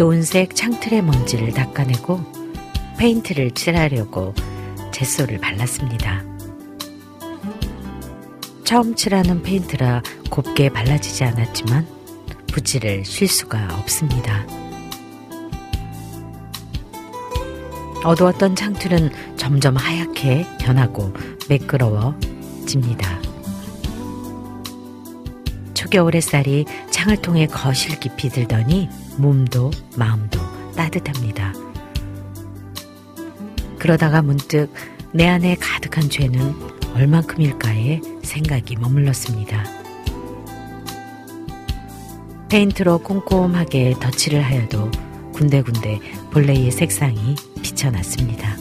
어두운 색 창틀의 먼지를 닦아내고 페인트를 칠하려고 gesso를 발랐습니다. 처음 칠하는 페인트라 곱게 발라지지 않았지만 붓질을 쉴 수가 없습니다. 어두웠던 창틀은 점점 하얗게 변하고 매끄러워집니다. 초겨울 햇살이 창을 통해 거실 깊이 들더니 몸도 마음도 따뜻합니다. 그러다가 문득 내 안에 가득한 죄는 얼만큼일까에 생각이 머물렀습니다. 페인트로 꼼꼼하게 덧칠을 하여도 군데군데 본래의 색상이 비쳐났습니다.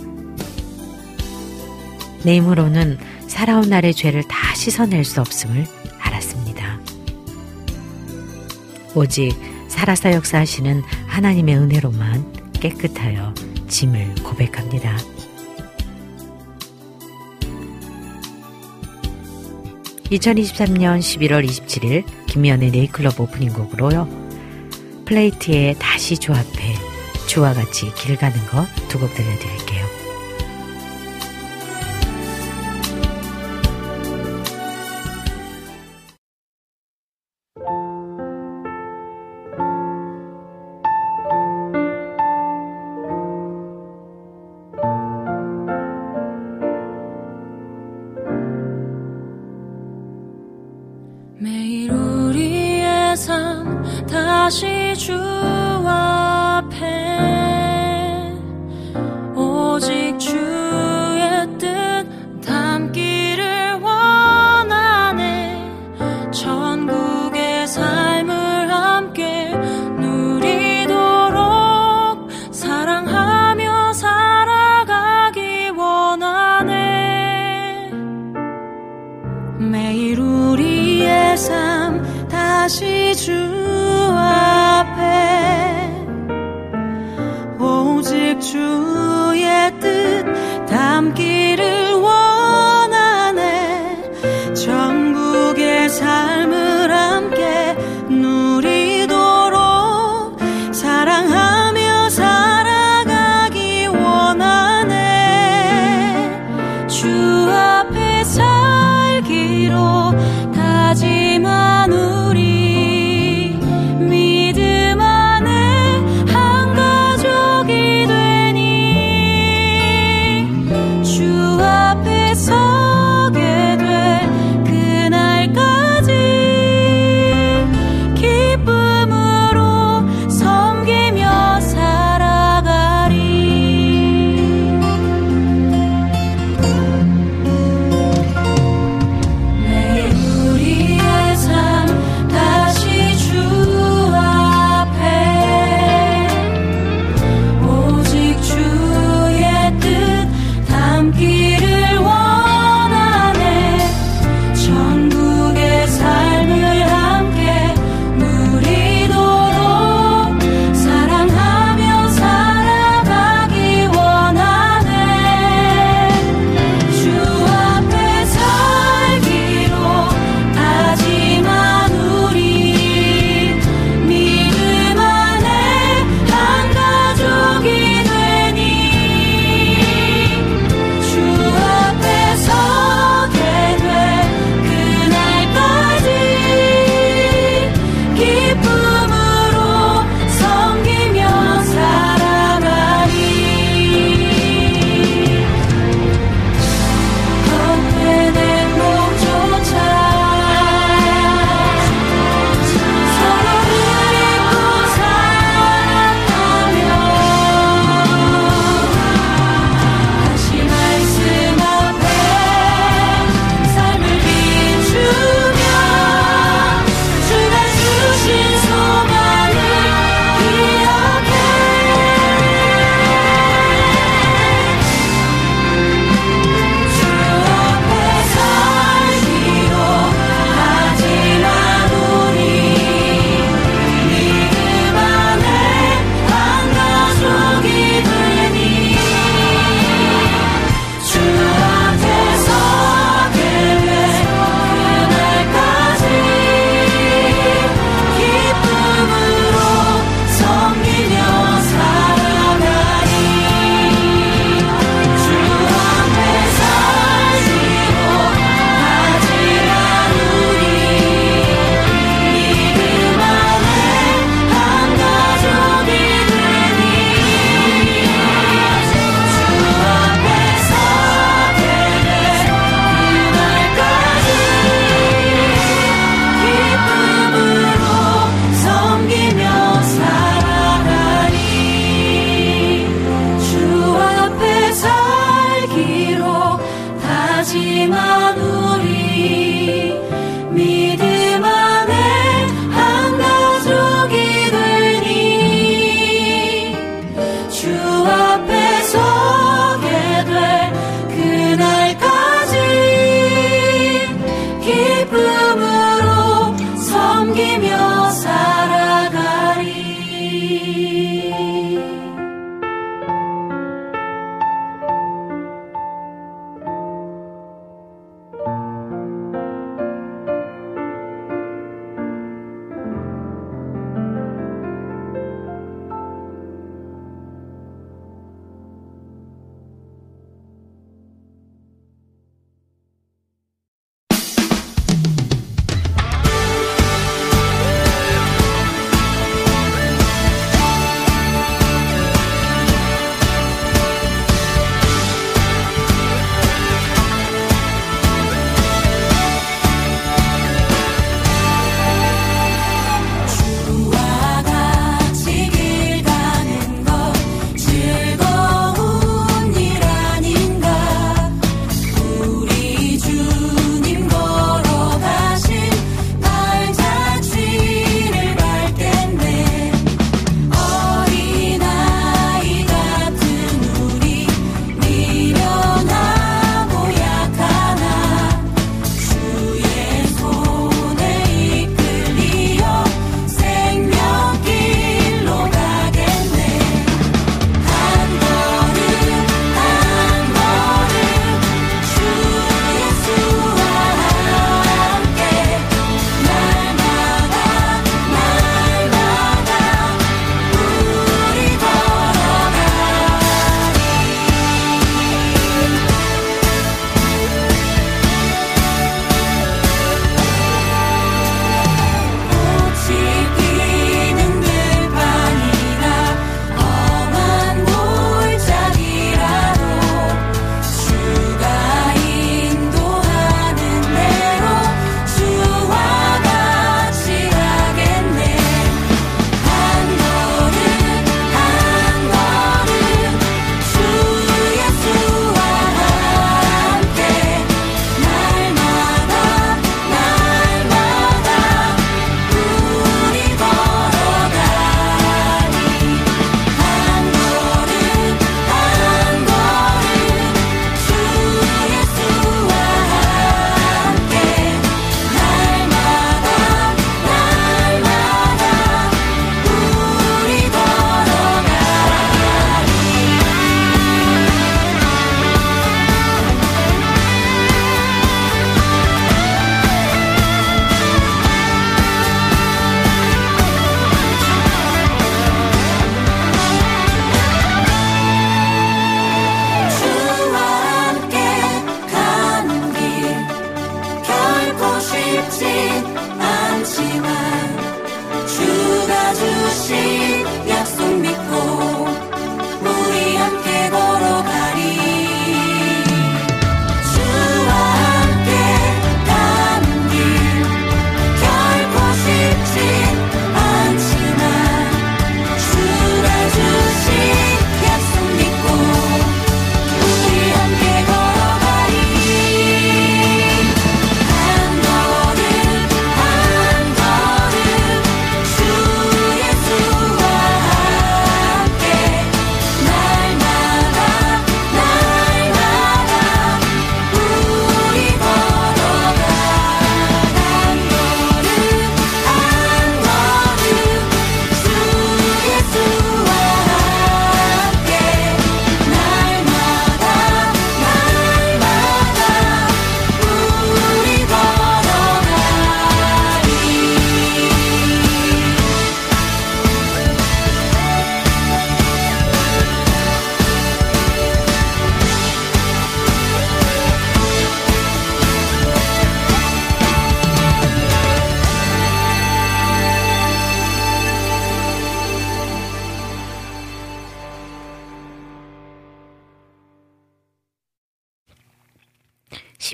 내 힘으로는 살아온 날의 죄를 다 씻어낼 수 없음을 오직 살아서 역사하시는 하나님의 은혜로만 깨끗하여 짐을 고백합니다. (2023년 11월 27일) 김미연의 네이클럽 오프닝 곡으로요 플레이트에 다시 조합해 주와 같이 길 가는 것 두 곡 들려드릴게요.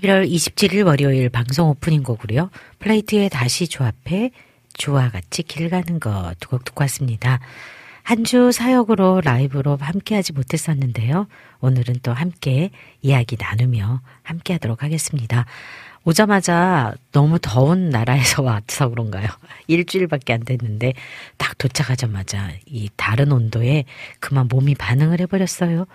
11월 27일 월요일 방송 오프닝 곡으로요. 플레이트에 다시 조합해 주와 같이 길 가는 것두곡 듣고 왔습니다. 한 주 사역으로 라이브로 함께하지 못했었는데요. 오늘은 또 함께 이야기 나누며 함께 하도록 하겠습니다. 오자마자 너무 더운 나라에서 와서 그런가요? 일주일밖에 안 됐는데 딱 도착하자마자 이 다른 온도에 그만 몸이 반응을 해버렸어요.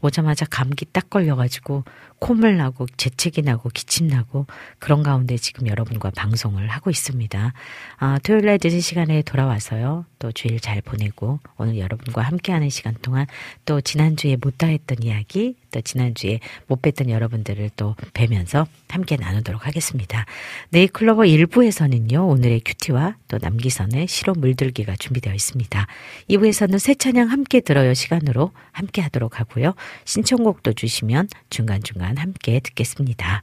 오자마자 감기 딱 걸려가지고 콧물 나고 재채기 나고 기침 나고 그런 가운데 지금 여러분과 방송을 하고 있습니다. 아, 토요일 날 늦은 시간에 돌아와서요. 또 주일 잘 보내고 오늘 여러분과 함께하는 시간 동안 또 지난주에 못다 했던 이야기 또 지난주에 못 뵀던 여러분들을 또 뵈면서 함께 나누도록 하겠습니다. 네이클로버 1부에서는요. 오늘의 큐티와 또 남기선의 시로 물들기가 준비되어 있습니다. 2부에서는 새 찬양 함께 들어요 시간으로 함께 하도록 하고요. 신청곡도 주시면 중간중간 함께 듣겠습니다.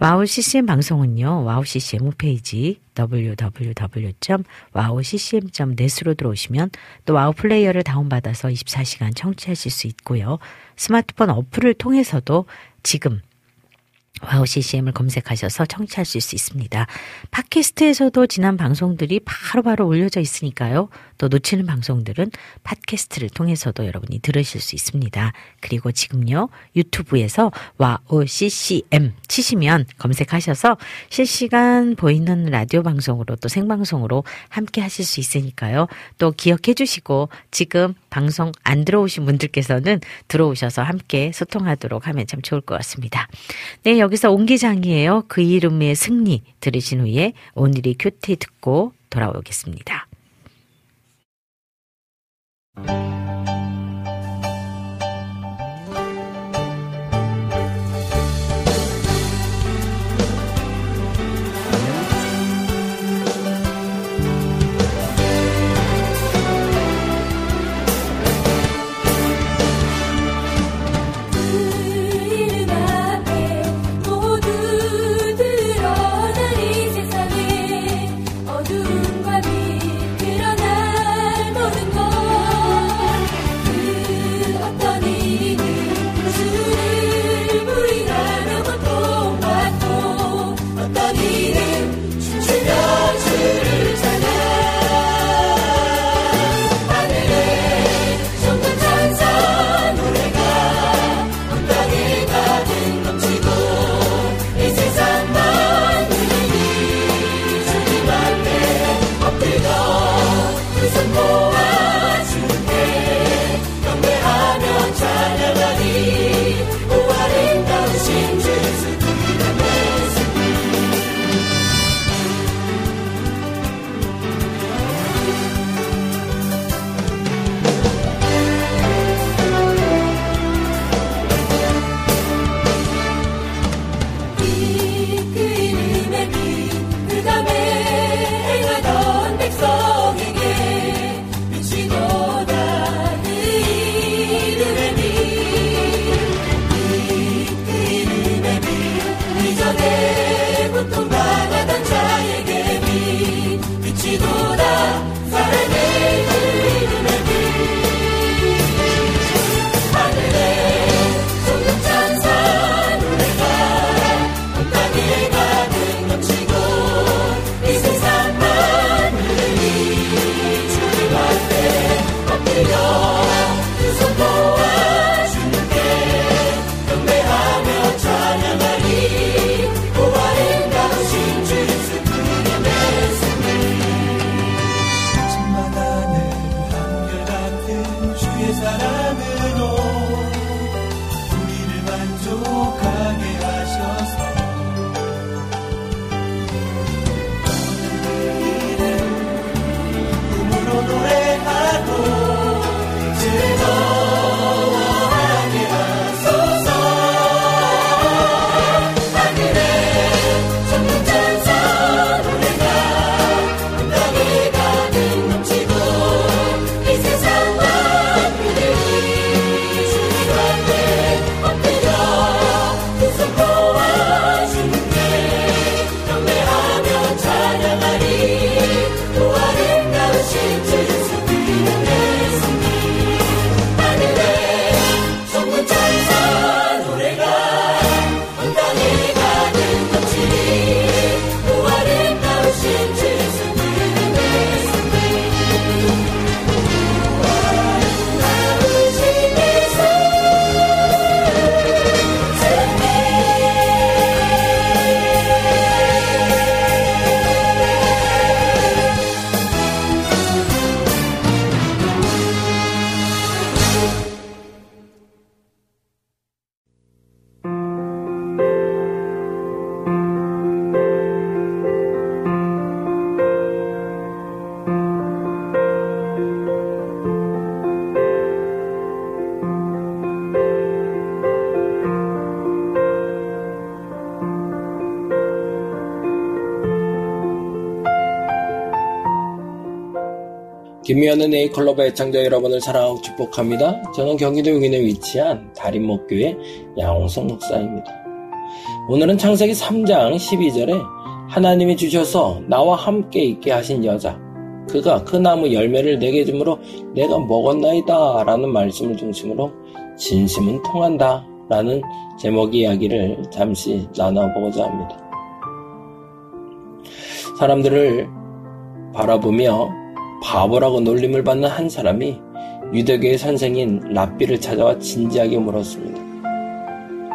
와우 CCM 방송은요, 와우 CCM 홈페이지 www.wowccm.net으로 들어오시면 또 와우 플레이어를 다운받아서 24시간 청취하실 수 있고요. 스마트폰 어플을 통해서도 지금 와우 CCM을 검색하셔서 청취할 수 있습니다. 팟캐스트에서도 지난 방송들이 바로바로 바로 올려져 있으니까요. 또 놓치는 방송들은 팟캐스트를 통해서도 여러분이 들으실 수 있습니다. 그리고 지금요, 유튜브에서 와우 CCM 치시면 검색하셔서 실시간 보이는 라디오 방송으로 또 생방송으로 함께 하실 수 있으니까요. 또 기억해 주시고 지금 방송 안 들어오신 분들께서는 들어오셔서 함께 소통하도록 하면 참 좋을 것 같습니다. 네, 여기서 옹기장이에요. 그 이름의 승리 들으신 후에 오늘이 큐티 듣고 돌아오겠습니다. Música 김미연의 네이클럽의 애청자 여러분을 사랑하고 축복합니다. 저는 경기도 용인에 위치한 다림목교회 양홍성 목사입니다. 오늘은 창세기 3장 12절에 하나님이 주셔서 나와 함께 있게 하신 여자 그가 그 나무 열매를 내게 주므로 내가 먹었나이다 라는 말씀을 중심으로 진심은 통한다 라는 제목의 이야기를 잠시 나눠보고자 합니다. 사람들을 바라보며 바보라고 놀림을 받는 한 사람이 유대교의 선생인 라삐를 찾아와 진지하게 물었습니다.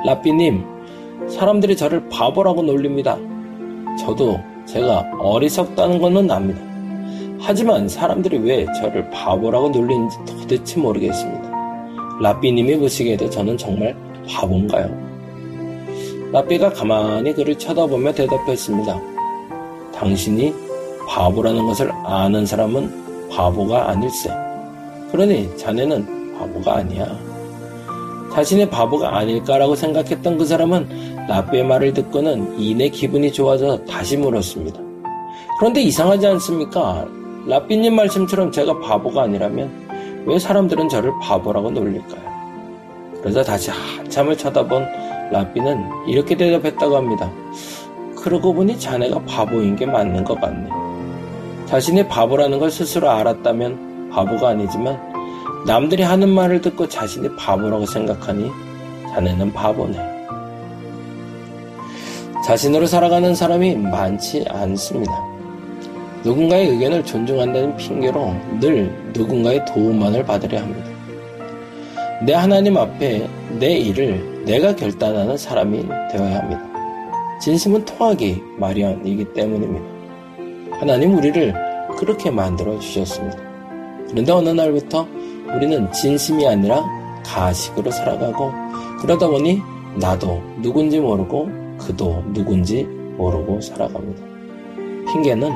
라삐님, 사람들이 저를 바보라고 놀립니다. 저도 제가 어리석다는 것은 압니다. 하지만 사람들이 왜 저를 바보라고 놀리는지 도대체 모르겠습니다. 라삐님이 보시기에도 저는 정말 바본가요? 라삐가 가만히 그를 쳐다보며 대답했습니다. 당신이 바보라는 것을 아는 사람은 바보가 아닐세. 그러니 자네는 바보가 아니야. 자신의 바보가 아닐까라고 생각했던 그 사람은 라삐의 말을 듣고는 이내 기분이 좋아져 다시 물었습니다. 그런데 이상하지 않습니까? 라삐님 말씀처럼 제가 바보가 아니라면 왜 사람들은 저를 바보라고 놀릴까요? 그러자 다시 한참을 쳐다본 라삐는 이렇게 대답했다고 합니다. 그러고 보니 자네가 바보인 게 맞는 것 같네. 자신이 바보라는 걸 스스로 알았다면 바보가 아니지만 남들이 하는 말을 듣고 자신이 바보라고 생각하니 자네는 바보네. 자신으로 살아가는 사람이 많지 않습니다. 누군가의 의견을 존중한다는 핑계로 늘 누군가의 도움만을 받으려 합니다. 내 하나님 앞에 내 일을 내가 결단하는 사람이 되어야 합니다. 진심은 통하기 마련이기 때문입니다. 하나님 우리를 그렇게 만들어 주셨습니다. 그런데 어느 날부터 우리는 진심이 아니라 가식으로 살아가고 그러다 보니 나도 누군지 모르고 그도 누군지 모르고 살아갑니다. 핑계는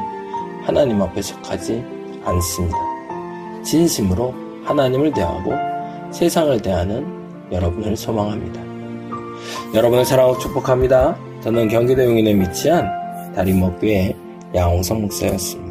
하나님 앞에 속하지 않습니다. 진심으로 하나님을 대하고 세상을 대하는 여러분을 소망합니다. 여러분을 사랑하고 축복합니다. 저는 경기도 용인에 위치한 다림목교회 양홍성 목사였습니다.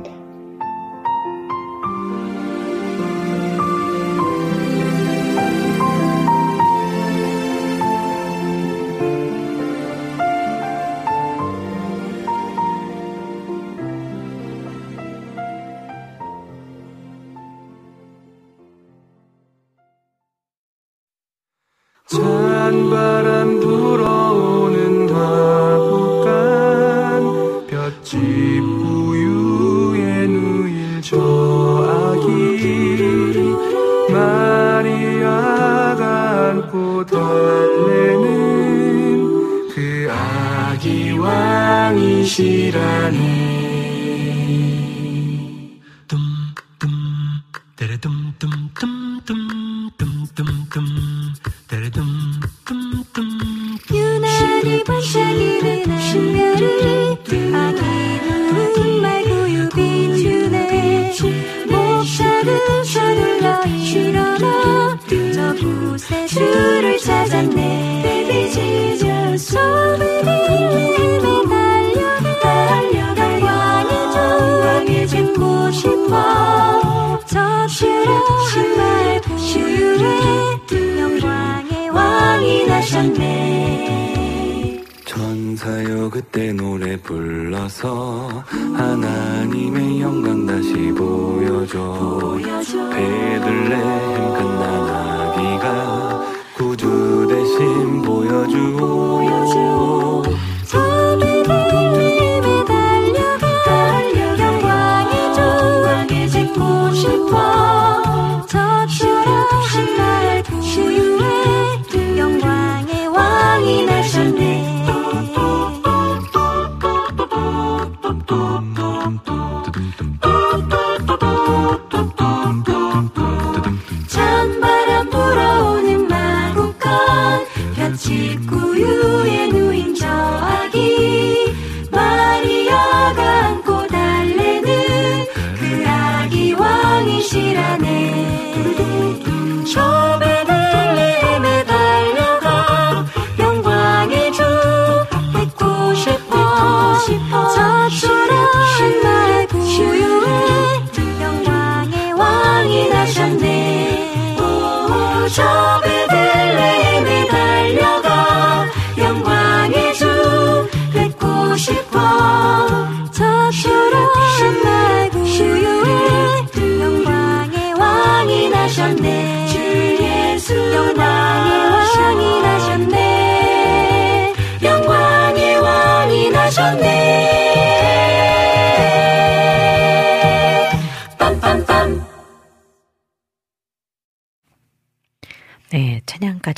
to be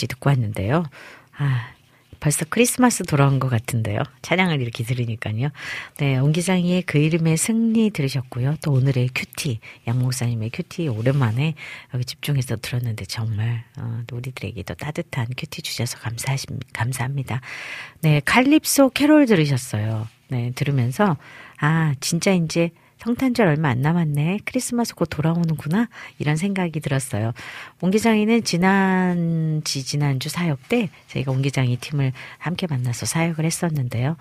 듣고 왔는데요. 아, 벌써 크리스마스 돌아온 것 같은데요. 찬양을 이렇게 들으니까요. 네, 옹기장이의 그 이름의 승리 들으셨고요. 또 오늘의 QT, 양 목사님의 QT 오랜만에 여기 집중해서 들었는데 정말 어, 우리들에게 또 따뜻한 QT 주셔서 감사하십니다. 감사합니다. 네, Calypso Carol 들으셨어요. 네, 들으면서 아 진짜 이제 성탄절 얼마 안 남았네. 크리스마스 곧 돌아오는구나. 이런 생각이 들었어요. 옹기장이는 지난, 지, 지난주 사역 때 저희가 옹기장이 팀을 함께 만나서 사역을 했었는데요.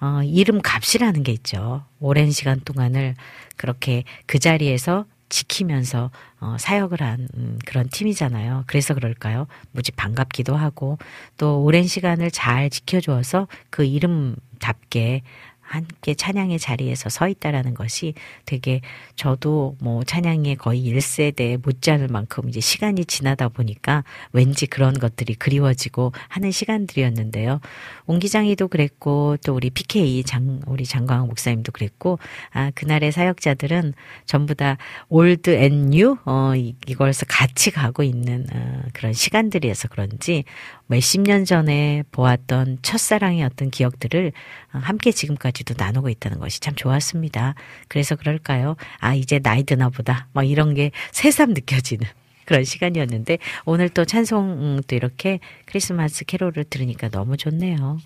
어, 이름 값이라는 게 있죠. 오랜 시간 동안을 그렇게 그 자리에서 지키면서 어, 사역을 한 음, 그런 팀이잖아요. 그래서 그럴까요? 무지 반갑기도 하고 또 오랜 시간을 잘 지켜주어서 그 이름답게 함께 찬양의 자리에서 서 있다라는 것이 되게 저도 뭐 찬양의 거의 1세대 못지않을 만큼 이제 시간이 지나다 보니까 왠지 그런 것들이 그리워지고 하는 시간들이었는데요. 옹기장이도 그랬고 또 우리 PK 장 우리 장광 목사님도 그랬고 아 그날의 사역자들은 전부 다 old and new 어 이걸서 같이 가고 있는 어, 그런 시간들이어서 그런지 몇십 년 전에 보았던 첫사랑의 어떤 기억들을 어, 함께 지금까지도 나누고 있다는 것이 참 좋았습니다. 그래서 그럴까요? 아, 이제 나이 드나 보다. 막 이런 게 새삼 느껴지는 그런 시간이었는데 오늘 또 찬송 또 이렇게 크리스마스 캐롤을 들으니까 너무 좋네요.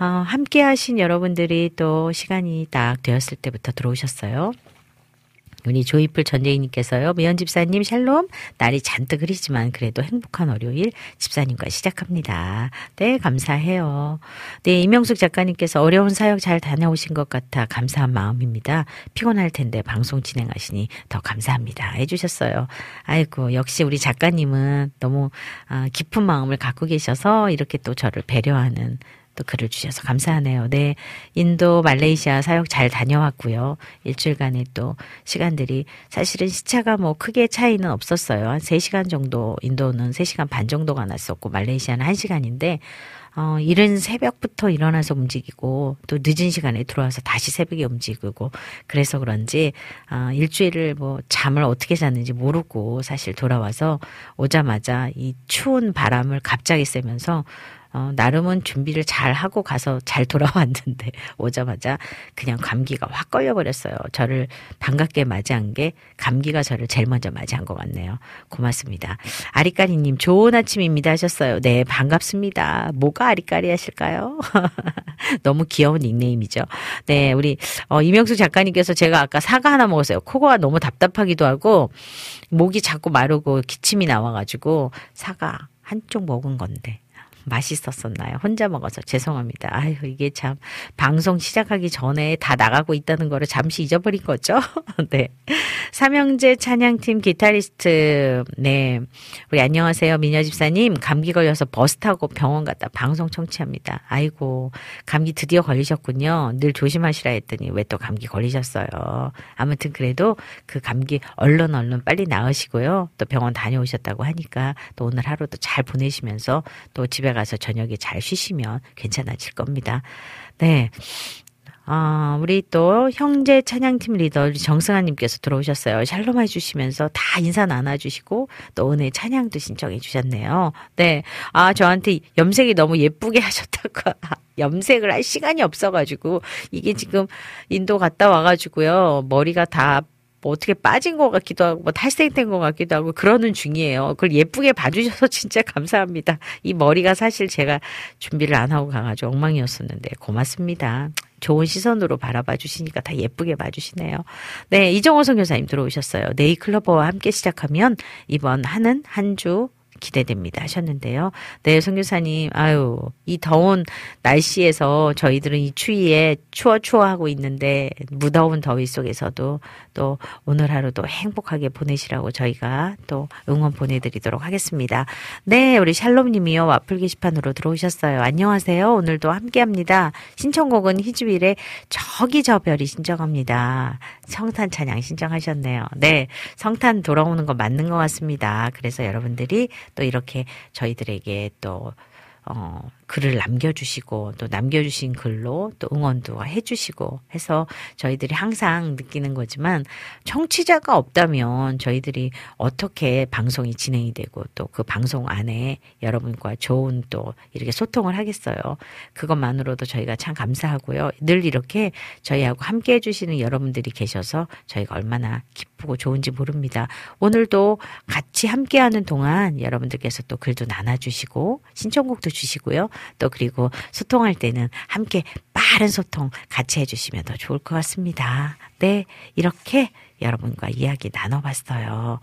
어, 함께 하신 여러분들이 또 시간이 딱 되었을 때부터 들어오셨어요. 우리 조이풀 전재희님께서요. 미연 집사님 샬롬. 날이 잔뜩 흐리지만 그래도 행복한 월요일 집사님과 시작합니다. 네, 감사해요. 네, 이명숙 작가님께서 어려운 사역 잘 다녀오신 것 같아 감사한 마음입니다. 피곤할 텐데 방송 진행하시니 더 감사합니다. 해주셨어요. 아이고, 역시 우리 작가님은 너무 아, 깊은 마음을 갖고 계셔서 이렇게 또 저를 배려하는 또 글을 주셔서 감사하네요. 네. 인도, 말레이시아 사역 잘 다녀왔고요. 일주일간의 또 시간들이 사실은 시차가 뭐 크게 차이는 없었어요. 한 3시간 정도, 인도는 3시간 반 정도가 났었고, 말레이시아는 1시간인데, 어, 이른 새벽부터 일어나서 움직이고 또 늦은 시간에 들어와서 다시 새벽에 움직이고 그래서 그런지 어, 일주일을 뭐 잠을 어떻게 잤는지 모르고 사실 돌아와서 오자마자 이 추운 바람을 갑자기 쐬면서 어, 나름은 준비를 잘 하고 가서 잘 돌아왔는데 오자마자 그냥 감기가 확 걸려버렸어요. 저를 반갑게 맞이한 게 감기가 저를 제일 먼저 맞이한 것 같네요. 고맙습니다. 아리까리님 좋은 아침입니다 하셨어요. 네 반갑습니다. 뭐가 아리까리 하실까요? 너무 귀여운 닉네임이죠. 네 우리 어, 이명수 작가님께서 제가 아까 사과 하나 먹었어요. 코가 너무 답답하기도 하고 목이 자꾸 마르고 기침이 나와가지고 사과 한쪽 먹은 건데 맛있었었나요? 혼자 먹어서 죄송합니다. 아유, 이게 참 방송 시작하기 전에 다 나가고 있다는 거를 잠시 잊어버린 거죠? 네. 삼형제 찬양팀 기타리스트, 네. 우리 안녕하세요. 미녀 집사님. 감기 걸려서 버스 타고 병원 갔다 방송 청취합니다. 아이고, 감기 드디어 걸리셨군요. 늘 조심하시라 했더니 왜 또 감기 걸리셨어요. 아무튼 그래도 그 감기 얼른 얼른 빨리 나으시고요. 또 병원 다녀오셨다고 하니까 또 오늘 하루도 잘 보내시면서 또 집에 가서 저녁에 잘 쉬시면 괜찮아질 겁니다. 네. 아, 우리 또 형제 찬양팀 리더 정승아님께서 들어오셨어요. 샬롬 해주시면서 다 인사 나눠주시고 또 오늘 찬양도 신청해 주셨네요. 네. 아, 저한테 염색이 너무 예쁘게 하셨다고. 염색을 할 시간이 없어가지고 이게 지금 인도 갔다 와가지고요. 머리가 다 뭐 어떻게 빠진 것 같기도 하고 뭐 탈색된 것 같기도 하고 그러는 중이에요. 그걸 예쁘게 봐주셔서 진짜 감사합니다. 이 머리가 사실 제가 준비를 안 하고 가가지고 엉망이었었는데 고맙습니다. 좋은 시선으로 바라봐 주시니까 다 예쁘게 봐주시네요. 네, 이정호 선교사님 들어오셨어요. 네이클로버와 함께 시작하면 이번 하는 한 주 기대됩니다 하셨는데요. 네, 성교사님, 아유, 이 더운 날씨에서 저희들은 이 추위에 추워 추워 하고 있는데 무더운 더위 속에서도 또 오늘 하루도 행복하게 보내시라고 저희가 또 응원 보내드리도록 하겠습니다. 네, 우리 샬롬님이요 와플 게시판으로 들어오셨어요. 안녕하세요. 오늘도 함께합니다. 신청곡은 희주일의 저기 저 별이 신청합니다. 성탄 찬양 신청하셨네요. 네, 성탄 돌아오는 거 맞는 것 같습니다. 그래서 여러분들이 또 이렇게 저희들에게 또 어, 글을 남겨주시고 또 남겨주신 글로 또 응원도 해주시고 해서 저희들이 항상 느끼는 거지만 청취자가 없다면 저희들이 어떻게 방송이 진행이 되고 또 그 방송 안에 여러분과 좋은 또 이렇게 소통을 하겠어요. 그것만으로도 저희가 참 감사하고요. 늘 이렇게 저희하고 함께 해주시는 여러분들이 계셔서 저희가 얼마나 기쁘고 좋은지 모릅니다. 오늘도 같이 함께하는 동안 여러분들께서 또 글도 나눠주시고 신청곡도 주시고요. 또 그리고 소통할 때는 함께 빠른 소통 같이 해주시면 더 좋을 것 같습니다. 네, 이렇게 여러분과 이야기 나눠봤어요.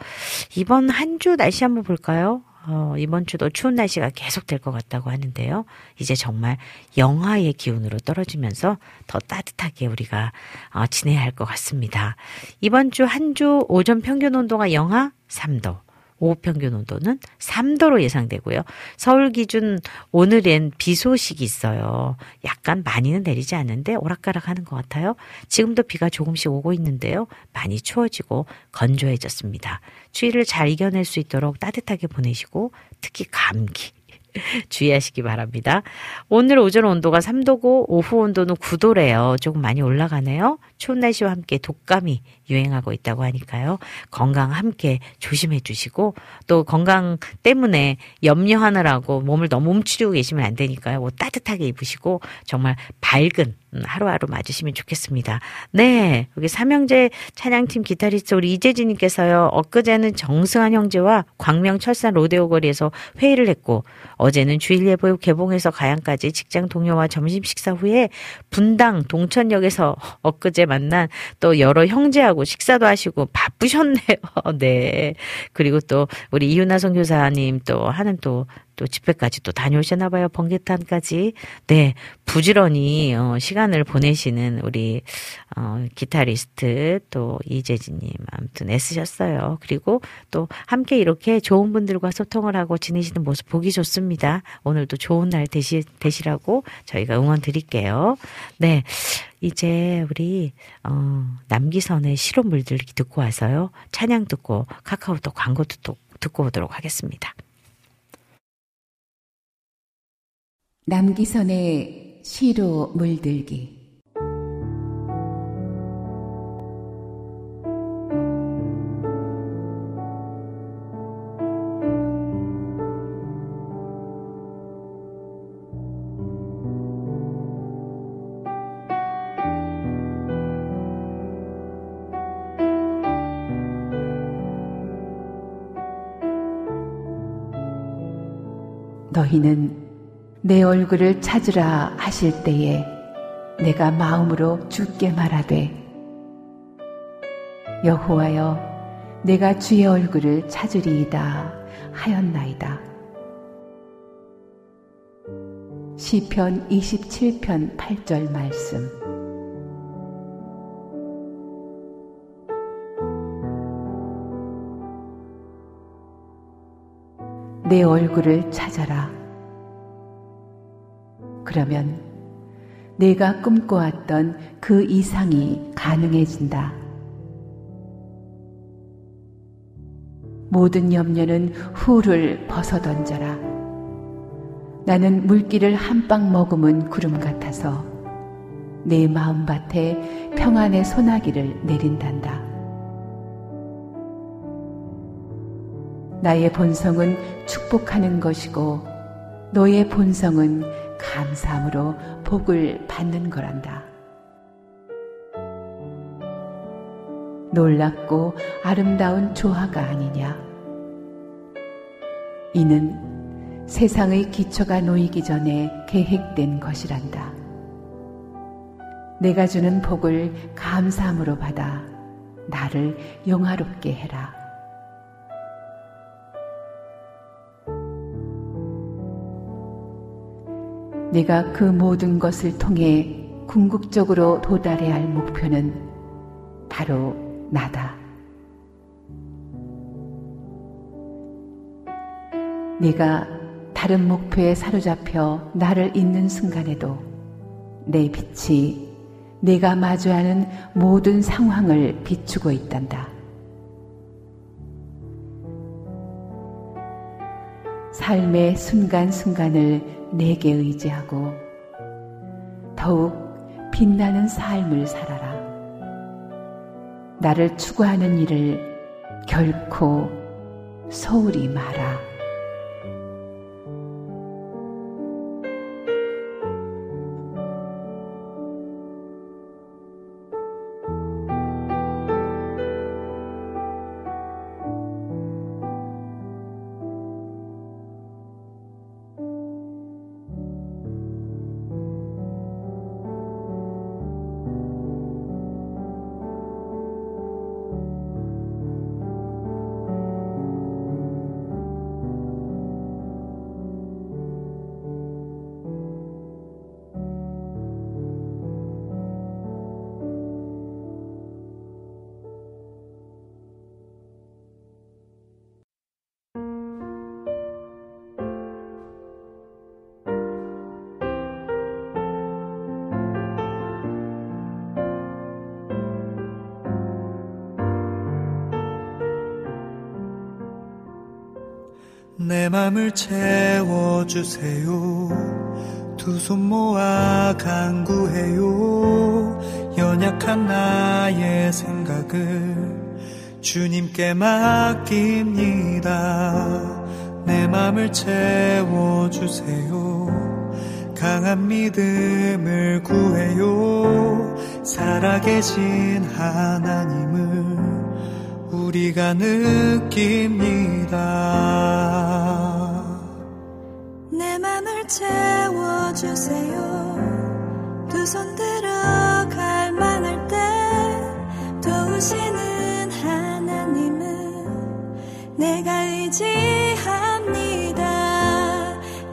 이번 한 주 날씨 한번 볼까요? 어, 이번 주도 추운 날씨가 계속 될 것 같다고 하는데요. 이제 정말 영하의 기운으로 떨어지면서 더 따뜻하게 우리가 어, 지내야 할 것 같습니다. 이번 주 한주 오전 평균 온도가 영하 3도, 오후 평균 온도는 3도로 예상되고요. 서울 기준 오늘엔 비 소식이 있어요. 약간 많이는 내리지 않는데 오락가락 하는 것 같아요. 지금도 비가 조금씩 오고 있는데요. 많이 추워지고 건조해졌습니다. 추위를 잘 이겨낼 수 있도록 따뜻하게 보내시고 특히 감기 주의하시기 바랍니다. 오늘 오전 온도가 3도고 오후 온도는 9도래요. 조금 많이 올라가네요. 추운 날씨와 함께 독감이 유행하고 있다고 하니까요. 건강 함께 조심해 주시고 또 건강 때문에 염려하느라고 몸을 너무 움츠리고 계시면 안 되니까요. 뭐 따뜻하게 입으시고 정말 밝은 음, 하루하루 맞으시면 좋겠습니다. 네. 여기 삼형제 찬양팀 기타리스트 우리 이재진님께서요. 엊그제는 정승환 형제와 광명 철산 로데오 거리에서 회의를 했고 어제는 주일예보 개봉해서 가양까지 직장 동료와 점심 식사 후에 분당 동천역에서 엊그제 만난 또 여러 형제하고 식사도 하시고 바쁘셨네요. 네. 그리고 또 우리 이윤아 선교사님 또 하는 또 또 집회까지 또 다녀오셨나 봐요. 번개탄까지. 네. 부지런히 어, 시간을 보내시는 우리 어, 기타리스트 또 이재진 님 아무튼 애쓰셨어요. 그리고 또 함께 이렇게 좋은 분들과 소통을 하고 지내시는 모습 보기 좋습니다. 오늘도 좋은 날 되시, 되시라고 저희가 응원 드릴게요. 네. 이제 우리 어, 남기선의 시로 물들기 듣고 와서요. 찬양 듣고 카카오톡 광고도 또 듣고 오도록 하겠습니다. 남기선의 시로 물들기. 너희는 내 얼굴을 찾으라 하실 때에 내가 마음으로 죽게 말하되 여호와여 내가 주의 얼굴을 찾으리이다 하였나이다. 시편 27편 8절 말씀 내 얼굴을 찾아라. 그러면 내가 꿈꿔왔던 그 이상이 가능해진다. 모든 염려는 후를 벗어던져라. 나는 물기를 한 빵 머금은 구름 같아서 내 마음밭에 평안의 소나기를 내린단다. 나의 본성은 축복하는 것이고 너의 본성은 감사함으로 복을 받는 거란다. 놀랍고 아름다운 조화가 아니냐. 이는 세상의 기초가 놓이기 전에 계획된 것이란다. 내가 주는 복을 감사함으로 받아 나를 영화롭게 해라. 내가 그 모든 것을 통해 궁극적으로 도달해야 할 목표는 바로 나다. 내가 다른 목표에 사로잡혀 나를 잇는 순간에도 내 빛이 내가 마주하는 모든 상황을 비추고 있단다. 삶의 순간순간을 내게 의지하고 더욱 빛나는 삶을 살아라. 나를 추구하는 일을 결코 소홀히 마라. 내 맘을 채워주세요. 두 손 모아 간구해요. 연약한 나의 생각을 주님께 맡깁니다. 내 맘을 채워주세요. 강한 믿음을 구해요. 살아계신 하나님을 우리가 느낍니다. 내 맘을 채워주세요. 두 손 들어갈 만할 때 도우시는 하나님은 내가 의지합니다.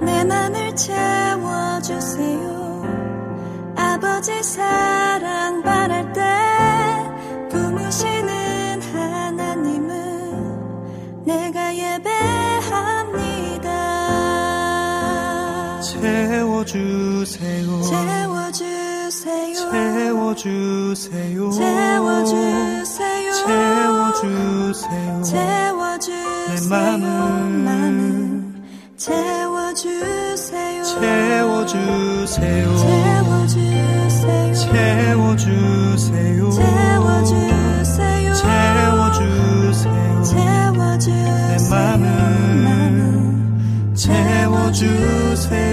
내 맘을 채워주세요. 아버지 사랑 바랄 때 채워주세요. 채워주세요. 채워주세요. 채워주세요. 채워주세요. 채워주세요. 내 맘을 채워주세요. 채워주세요. 채워주세요. 채워주세요. 채워주세요. 채워주세요. 내 맘을 채워주세요.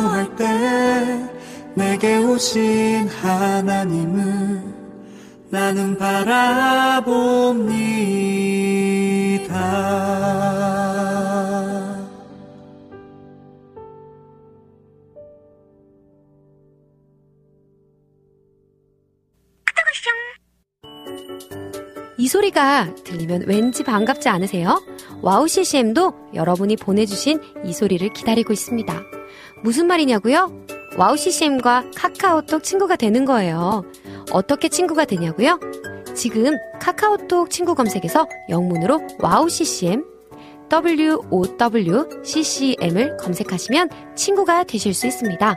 기도할 때 내게 오신 하나님을 나는 바라봅니다. 이 소리가 들리면 왠지 반갑지 않으세요? 와우 CCM도 여러분이 보내주신 이 소리를 기다리고 있습니다. 무슨 말이냐고요? 와우 CCM과 카카오톡 친구가 되는 거예요. 어떻게 친구가 되냐고요? 지금 카카오톡 친구 검색에서 영문으로 와우 CCM WOWCCM을 검색하시면 친구가 되실 수 있습니다.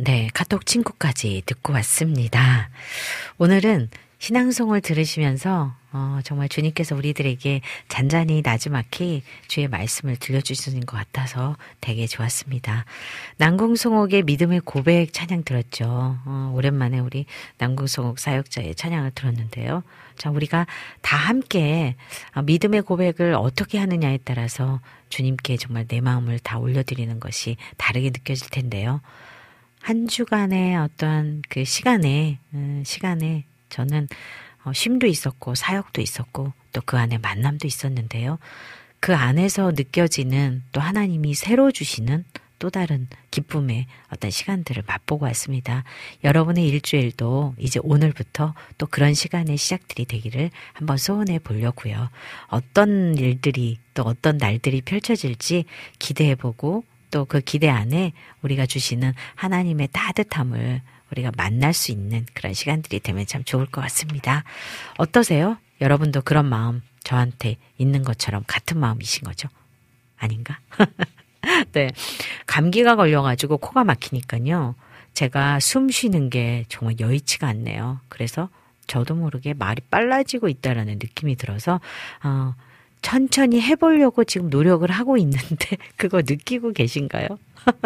네, 카톡 친구까지 듣고 왔습니다. 오늘은 신앙송을 들으시면서 어, 정말 주님께서 우리들에게 잔잔히 나지막히 주의 말씀을 들려주시는 것 같아서 되게 좋았습니다. 남궁송옥의 믿음의 고백 찬양 들었죠. 어, 오랜만에 우리 남궁송옥 사역자의 찬양을 들었는데요. 자, 우리가 다 함께 어, 믿음의 고백을 어떻게 하느냐에 따라서 주님께 정말 내 마음을 다 올려드리는 것이 다르게 느껴질 텐데요. 한 주간의 어떤 그 시간에, 음, 시간에 저는 어, 쉼도 있었고 사역도 있었고 또 그 안에 만남도 있었는데요. 그 안에서 느껴지는 또 하나님이 새로 주시는 또 다른 기쁨의 어떤 시간들을 맛보고 왔습니다. 여러분의 일주일도 이제 오늘부터 또 그런 시간의 시작들이 되기를 한번 소원해 보려고요. 어떤 일들이 또 어떤 날들이 펼쳐질지 기대해 보고 또 그 기대 안에 우리가 주시는 하나님의 따뜻함을 우리가 만날 수 있는 그런 시간들이 되면 참 좋을 것 같습니다. 어떠세요? 여러분도 그런 마음 저한테 있는 것처럼 같은 마음이신 거죠? 아닌가? 네. 감기가 걸려가지고 코가 막히니까요. 제가 숨 쉬는 게 정말 여의치가 않네요. 그래서 저도 모르게 말이 빨라지고 있다라는 느낌이 들어서, 어, 천천히 해보려고 지금 노력을 하고 있는데, 그거 느끼고 계신가요?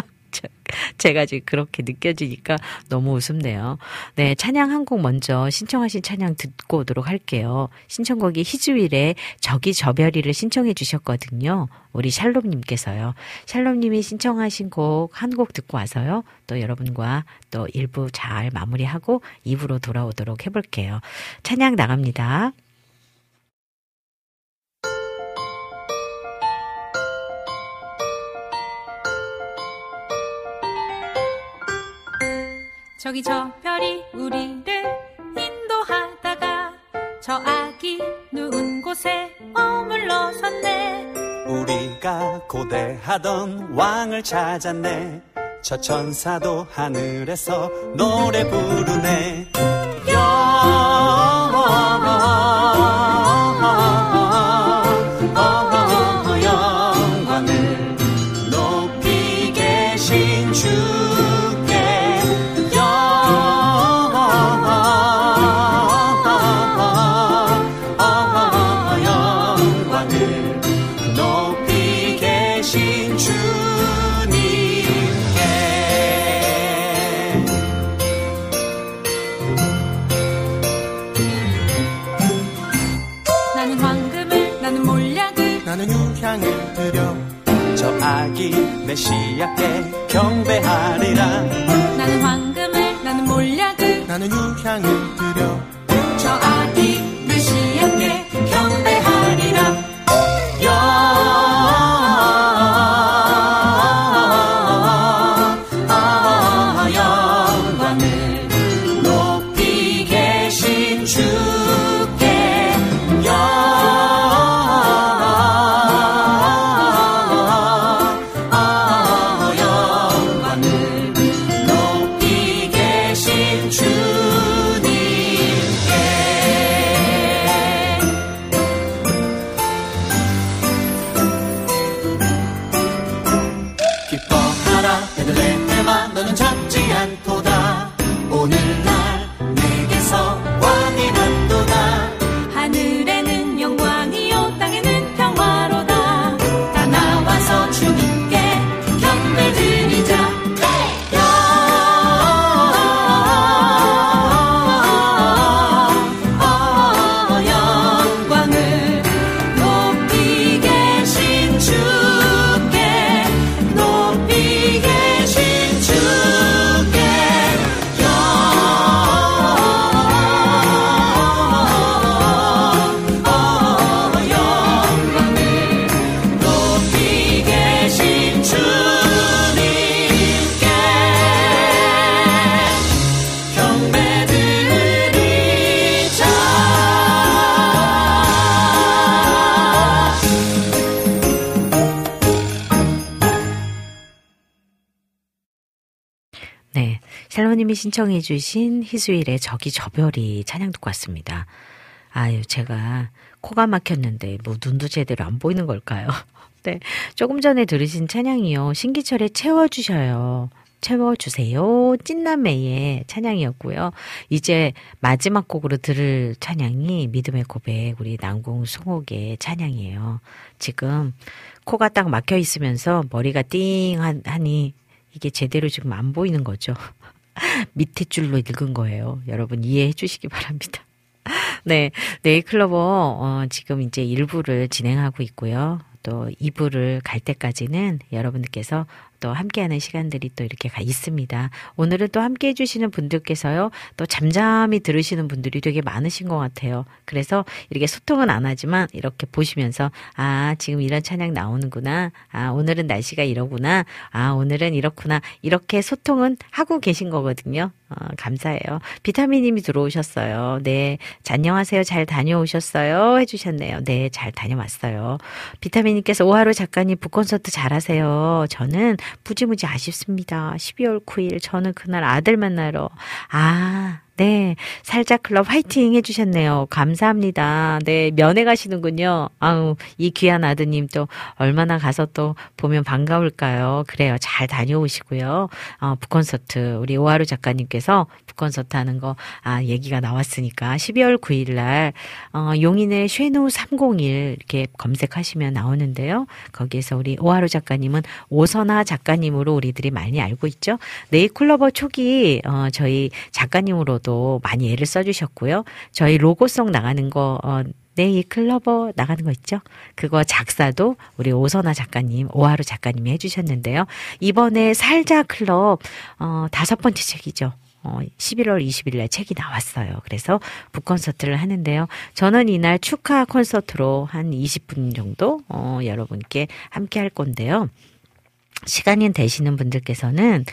제가 지금 그렇게 느껴지니까 너무 웃음네요. 네, 찬양 한 곡 먼저 신청하신 찬양 듣고 오도록 할게요. 신청곡이 희주일의 저기 저별이를 신청해 주셨거든요. 우리 샬롬님께서요. 샬롬님이 신청하신 곡 한 곡 듣고 와서요. 또 여러분과 또 일부 잘 마무리하고 2부로 돌아오도록 해볼게요. 찬양 나갑니다. 저기 저 별이 우리를 인도하다가 저 아기 누운 곳에 머물러 섰네. 우리가 고대하던 왕을 찾았네. 저 천사도 하늘에서 노래 부르네 메시아께 경배하리라. 나는 황금을 나는 몰약을 나는 유향을 신청해 주신 희수일의 저기 저별이 찬양 듣고 왔습니다. 아유, 제가 코가 막혔는데 뭐 눈도 제대로 안 보이는 걸까요? 네. 조금 전에 들으신 찬양이요. 신기철에 채워주셔요. 채워주세요. 찐남매의 찬양이었고요. 이제 마지막 곡으로 들을 찬양이 믿음의 고백, 우리 남궁 송옥의 찬양이에요. 지금 코가 딱 막혀 있으면서 머리가 띵 하니 이게 제대로 지금 안 보이는 거죠. 밑에 줄로 읽은 거예요. 여러분 이해해 주시기 바랍니다. 네, 네이클로버 어, 지금 이제 일부를 진행하고 있고요. 또 2부를 갈 때까지는 여러분들께서 또 함께하는 시간들이 또 이렇게 가 있습니다. 오늘은 또 함께 해주시는 분들께서요, 또 잠잠히 들으시는 분들이 되게 많으신 것 같아요. 그래서 이렇게 소통은 안 하지만 이렇게 보시면서, 아, 지금 이런 찬양 나오는구나. 아, 오늘은 날씨가 이러구나. 아, 오늘은 이렇구나. 이렇게 소통은 하고 계신 거거든요. 어, 감사해요. 비타민님이 들어오셨어요. 네. 안녕하세요. 잘 다녀오셨어요. 해주셨네요. 네. 잘 다녀왔어요. 비타민님께서 오하루 작가님 북콘서트 잘하세요. 저는 무지무지 아쉽습니다. 12월 9일 저는 그날 아들 만나러 아 네. 살짝 클럽 화이팅 해주셨네요. 감사합니다. 네. 면회 가시는군요. 아우, 이 귀한 아드님 또 얼마나 가서 또 보면 반가울까요? 그래요. 잘 다녀오시고요. 어, 북콘서트, 우리 오하루 작가님께서 북콘서트 하는 거, 아, 얘기가 나왔으니까 12월 9일 날, 어, 용인의 쉐노 301 이렇게 검색하시면 나오는데요. 거기에서 우리 오하루 작가님은 오선아 작가님으로 우리들이 많이 알고 있죠. 네이클러버 초기, 어, 저희 작가님으로 쪽도 많이 애를 써주셨고요. 저희 로고송 나가는 거, 어, 네이 클러버 나가는 거 있죠? 그거 작사도 우리 오선아 작가님, 오하루 작가님이 해주셨는데요. 이번에 살자 클럽, 어, 다섯 번째 책이죠. 어, 11월 20일 날 책이 나왔어요. 그래서 북콘서트를 하는데요. 저는 이날 축하 콘서트로 한 20분 정도, 어, 여러분께 함께 할 건데요. 시간이 되시는 분들께서는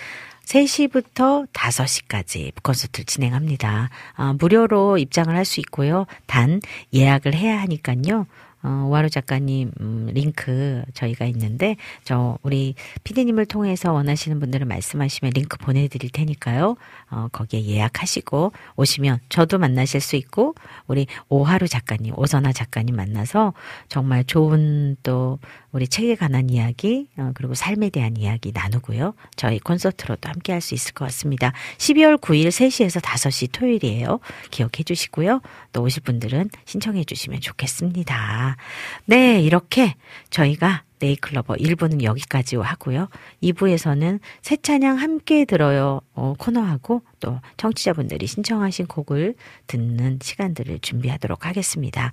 3시부터 5시까지 콘서트를 진행합니다. 아, 무료로 입장을 할 수 있고요. 단 예약을 해야 하니까요. 어, 오하루 작가님 음, 링크 저희가 있는데 저 우리 피디님을 통해서 원하시는 분들은 말씀하시면 링크 보내드릴 테니까요. 어, 거기에 예약하시고 오시면 저도 만나실 수 있고 우리 오하루 작가님 오선아 작가님 만나서 정말 좋은 또 우리 책에 관한 이야기 어, 그리고 삶에 대한 이야기 나누고요. 저희 콘서트로도 함께 할 수 있을 것 같습니다. 12월 9일 3시에서 5시 토요일이에요. 기억해 주시고요. 또 오실 분들은 신청해 주시면 좋겠습니다. 네, 이렇게 저희가 네이클러버 1부는 여기까지 하고요. 2부에서는 새 찬양 함께 들어요 어, 코너하고 또 청취자분들이 신청하신 곡을 듣는 시간들을 준비하도록 하겠습니다.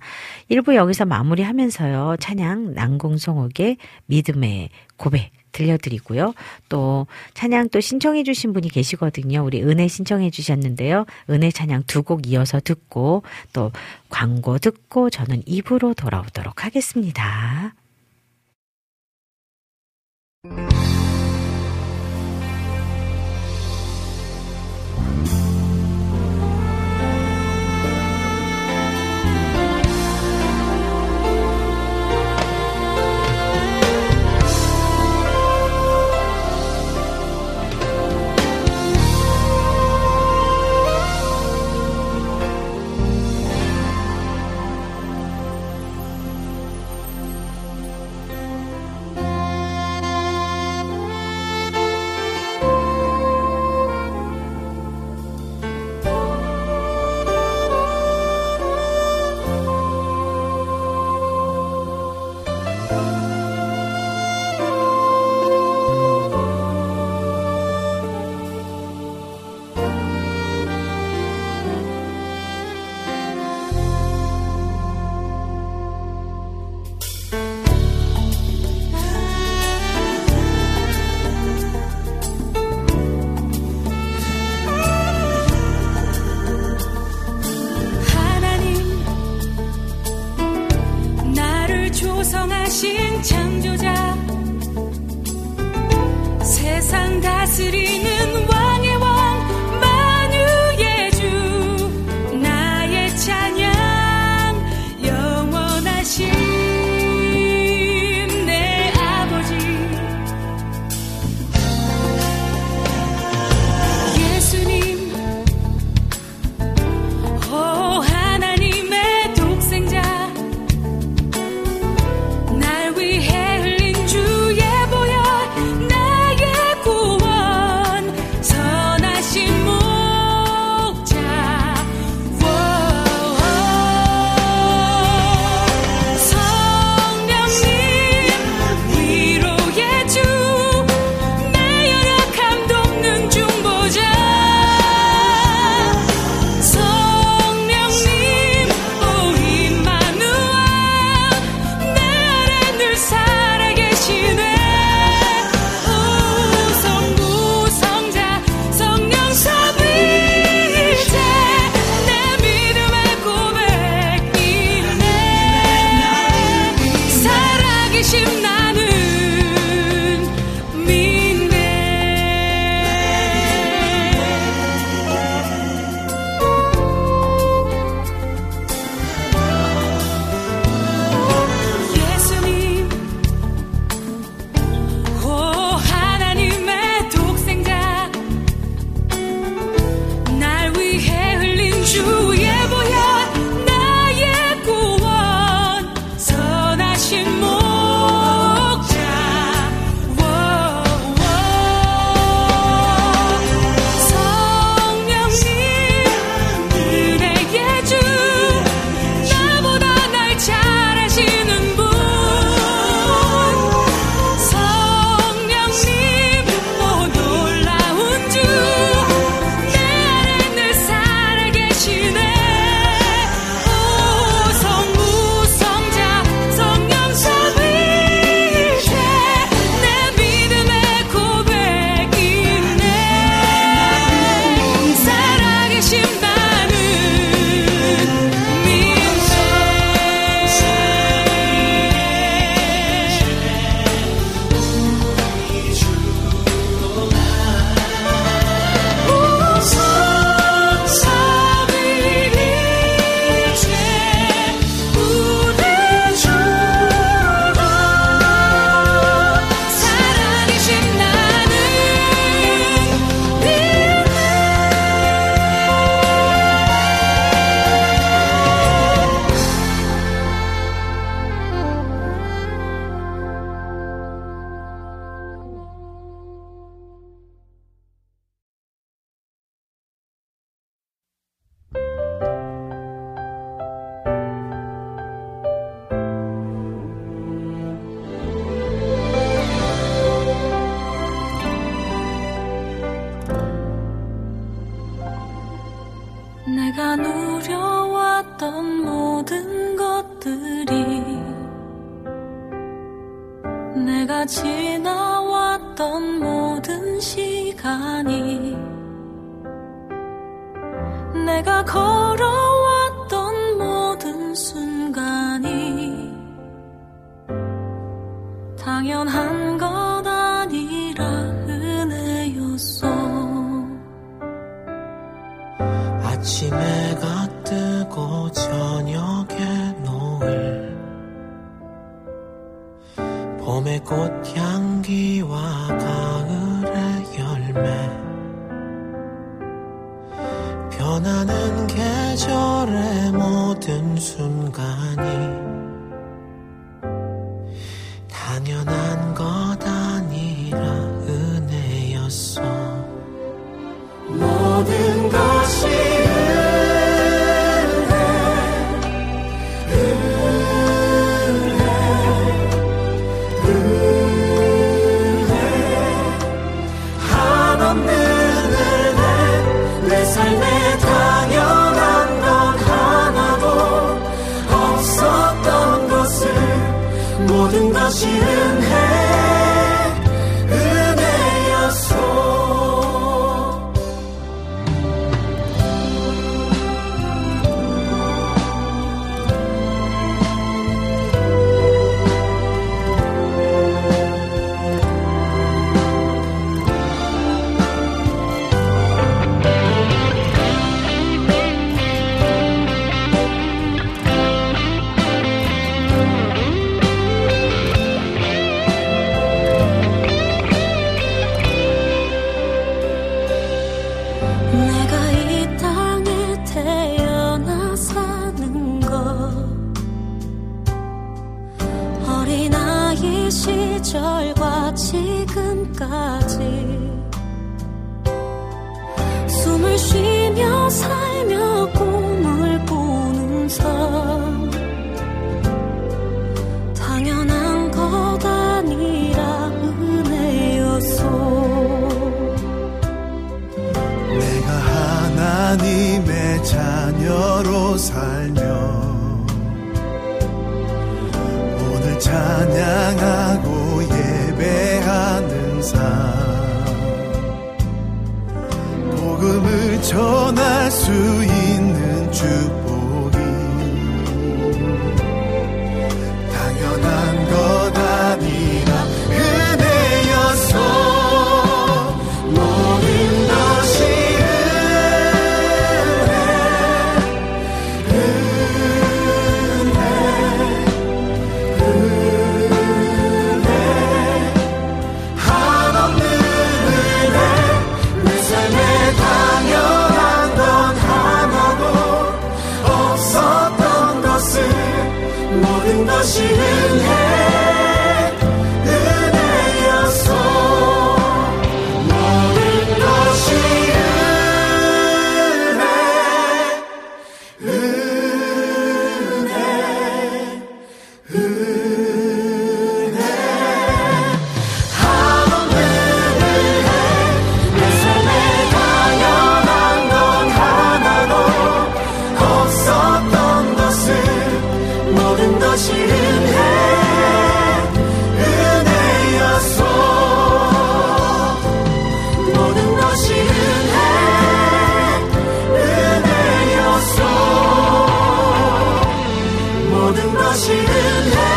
1부 여기서 마무리하면서요. 찬양 난공송옥의 믿음의 고백 들려드리고요. 또 찬양 또 신청해 주신 분이 계시거든요. 우리 은혜 신청해 주셨는데요. 은혜 찬양 두 곡 이어서 듣고 또 광고 듣고 저는 입으로 돌아오도록 하겠습니다. 내가 당연한 것 아니라 은혜였어. 아침에 가 뜨고 저녁에 노을. 봄의 꽃향기와 가을의 열매. 변하는 계절의 모든 순간이 모든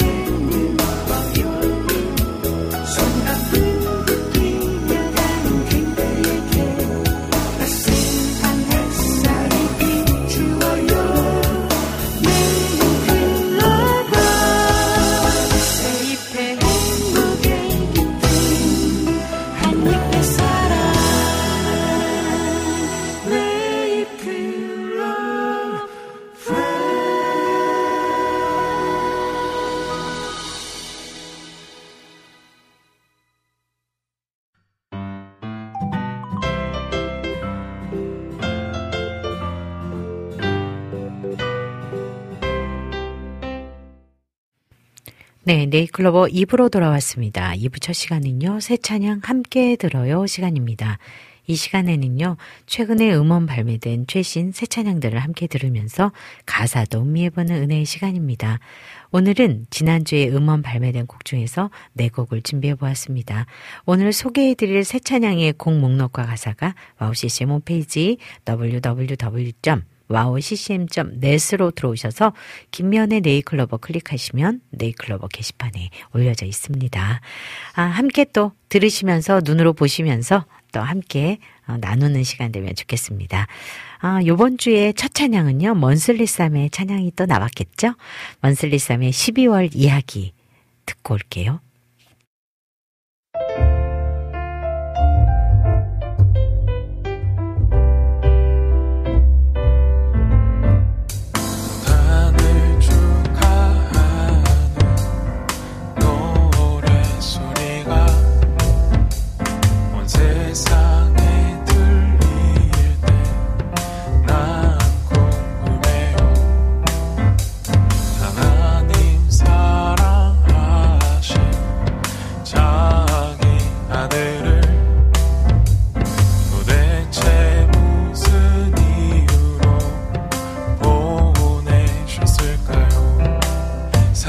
네, 네잎클로버 2부로 돌아왔습니다. 2부 첫 시간은요, 새 찬양 함께 들어요 시간입니다. 이 시간에는요, 최근에 음원 발매된 최신 새 찬양들을 함께 들으면서 가사도 음미해보는 은혜의 시간입니다. 오늘은 지난주에 음원 발매된 곡 중에서 네 곡을 준비해 보았습니다. 오늘 소개해드릴 새 찬양의 곡 목록과 가사가 와우 CCM 홈페이지 www. wowccm.net으로 들어오셔서 김면의 네이클로버 클릭하시면 네이클로버 게시판에 올려져 있습니다. 아, 함께 또 들으시면서 눈으로 보시면서 또 함께 어, 나누는 시간 되면 좋겠습니다. 아, 요번 주에 첫 찬양은요, 먼슬리쌈의 찬양이 또 나왔겠죠? 먼슬리쌈의 12월 이야기 듣고 올게요.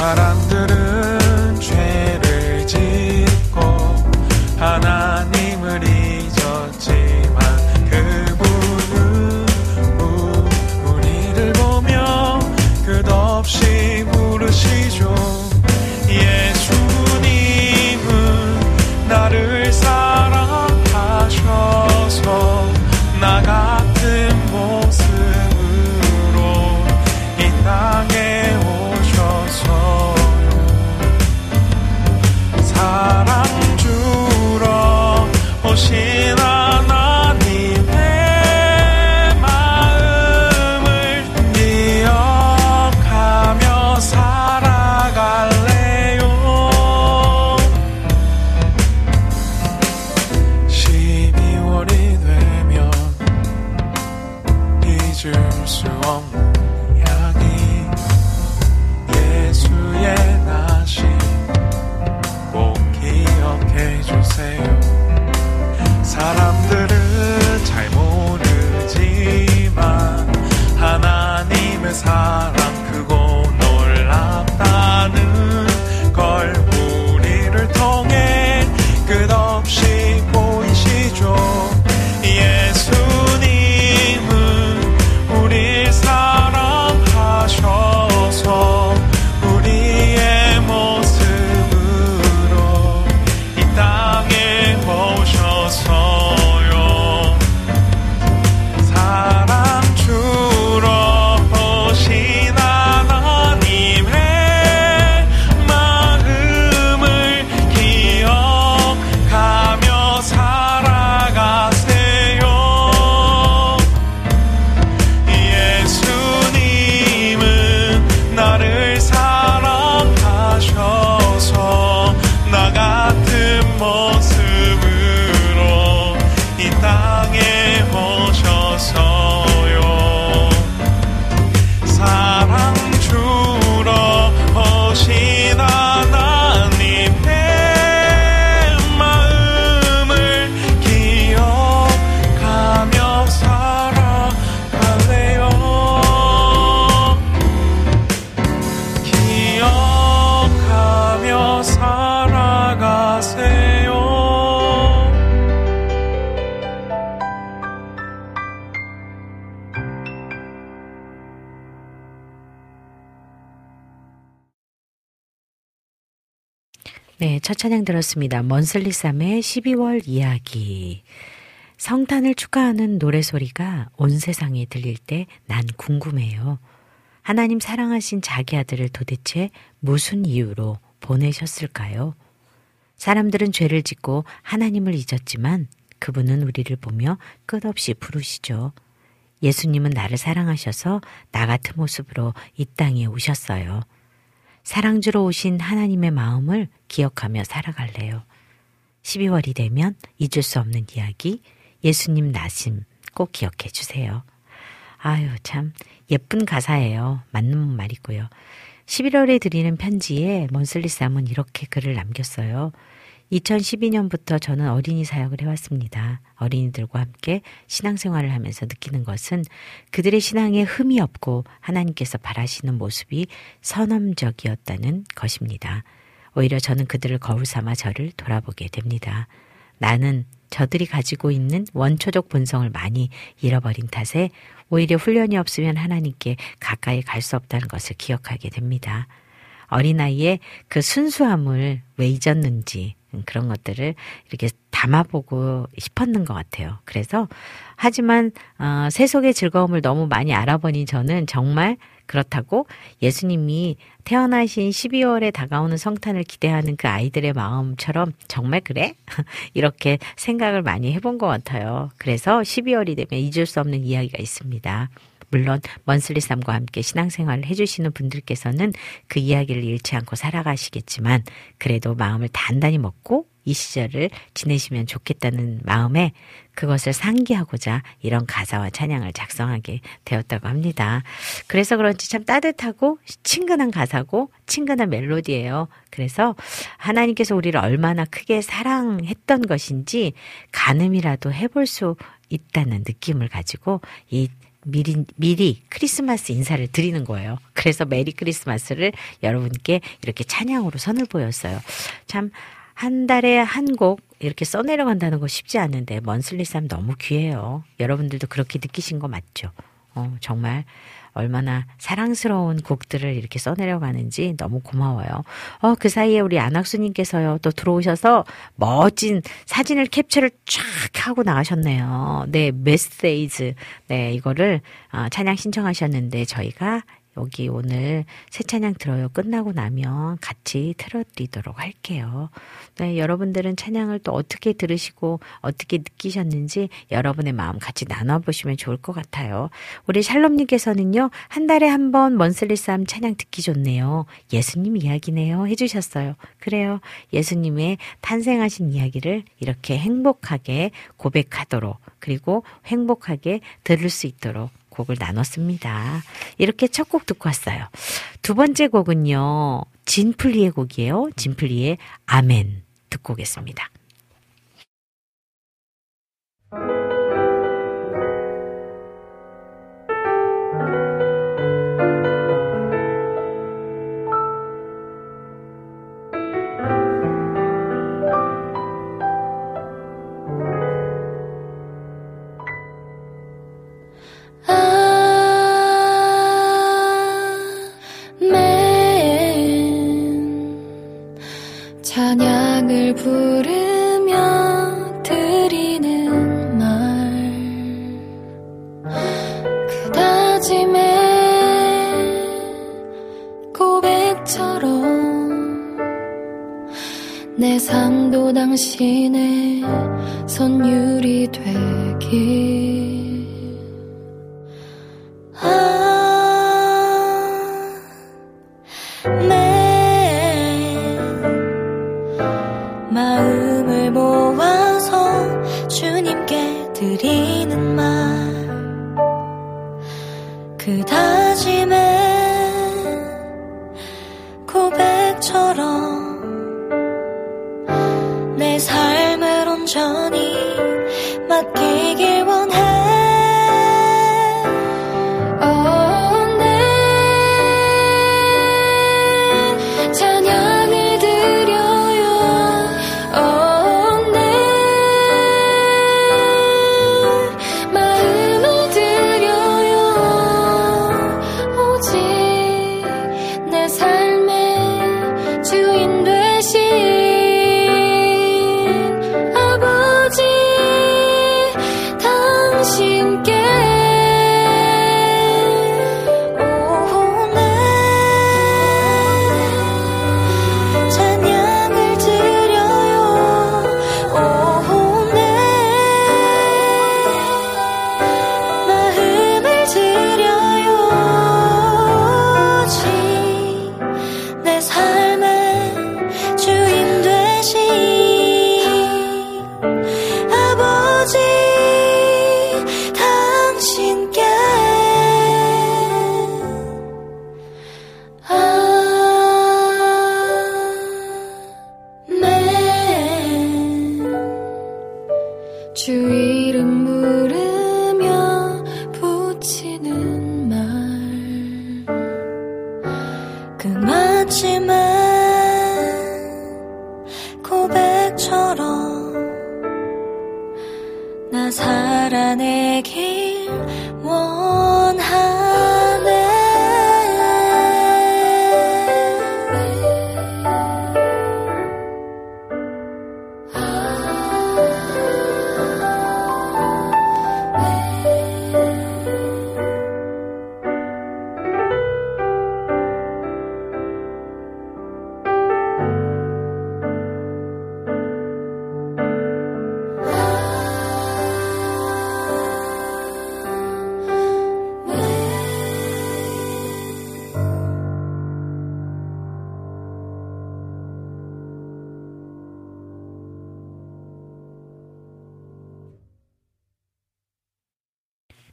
haram 첫 찬양 들었습니다. 먼슬리쌈의 12월 이야기. 성탄을 축하하는 노래소리가 온 세상에 들릴 때 난 궁금해요. 하나님 사랑하신 자기 아들을 도대체 무슨 이유로 보내셨을까요? 사람들은 죄를 짓고 하나님을 잊었지만 그분은 우리를 보며 끝없이 부르시죠. 예수님은 나를 사랑하셔서 나 같은 모습으로 이 땅에 오셨어요. 사랑주로 오신 하나님의 마음을 기억하며 살아갈래요. 12월이 되면 잊을 수 없는 이야기, 예수님 나심 꼭 기억해 주세요. 아유, 참, 예쁜 가사예요. 맞는 말이고요. 11월에 드리는 편지에 먼슬리 쌈은 이렇게 글을 남겼어요. 2012년부터 저는 어린이 사역을 해왔습니다. 어린이들과 함께 신앙생활을 하면서 느끼는 것은 그들의 신앙에 흠이 없고 하나님께서 바라시는 모습이 선험적이었다는 것입니다. 오히려 저는 그들을 거울 삼아 저를 돌아보게 됩니다. 나는 저들이 가지고 있는 원초적 본성을 많이 잃어버린 탓에 오히려 훈련이 없으면 하나님께 가까이 갈 수 없다는 것을 기억하게 됩니다. 어린아이의 그 순수함을 왜 잊었는지 음, 그런 것들을 이렇게 담아보고 싶었는 것 같아요. 그래서 하지만 어, 세속의 즐거움을 너무 많이 알아보니 저는 정말 그렇다고 예수님이 태어나신 12월에 다가오는 성탄을 기대하는 그 아이들의 마음처럼 정말 그래? 이렇게 생각을 많이 해본 것 같아요. 그래서 12월이 되면 잊을 수 없는 이야기가 있습니다. 물론 먼슬리쌈과 함께 신앙생활을 해주시는 분들께서는 그 이야기를 잃지 않고 살아가시겠지만 그래도 마음을 단단히 먹고 이 시절을 지내시면 좋겠다는 마음에 그것을 상기하고자 이런 가사와 찬양을 작성하게 되었다고 합니다. 그래서 그런지 참 따뜻하고 친근한 가사고 친근한 멜로디예요. 그래서 하나님께서 우리를 얼마나 크게 사랑했던 것인지 가늠이라도 해볼 수 있다는 느낌을 가지고 이 미리, 미리 크리스마스 인사를 드리는 거예요. 그래서 메리 크리스마스를 여러분께 이렇게 찬양으로 선을 보였어요. 참, 한 달에 한 곡 이렇게 써내려간다는 거 쉽지 않은데, 먼슬리쌈 너무 귀해요. 여러분들도 그렇게 느끼신 거 맞죠? 어, 정말 얼마나 사랑스러운 곡들을 이렇게 써내려가는지 너무 고마워요. 어, 그 사이에 우리 안학수님께서요, 또 들어오셔서 멋진 사진을 캡처를 쫙 하고 나가셨네요. 네, 메시즈. 네, 이거를 어, 찬양 신청하셨는데 저희가 여기 오늘 새 찬양 들어요. 끝나고 나면 같이 틀어드리도록 할게요. 네, 여러분들은 찬양을 또 어떻게 들으시고 어떻게 느끼셨는지 여러분의 마음 같이 나눠보시면 좋을 것 같아요. 우리 샬롬님께서는요, 한 달에 한 번 먼슬리 쌈 찬양 듣기 좋네요. 예수님 이야기네요. 해주셨어요. 그래요. 예수님의 탄생하신 이야기를 이렇게 행복하게 고백하도록 그리고 행복하게 들을 수 있도록 곡을 나눴습니다. 이렇게 첫 곡 듣고 왔어요. 두 번째 곡은요, 진플리의 곡이에요. 진플리의 아멘 듣고 오겠습니다.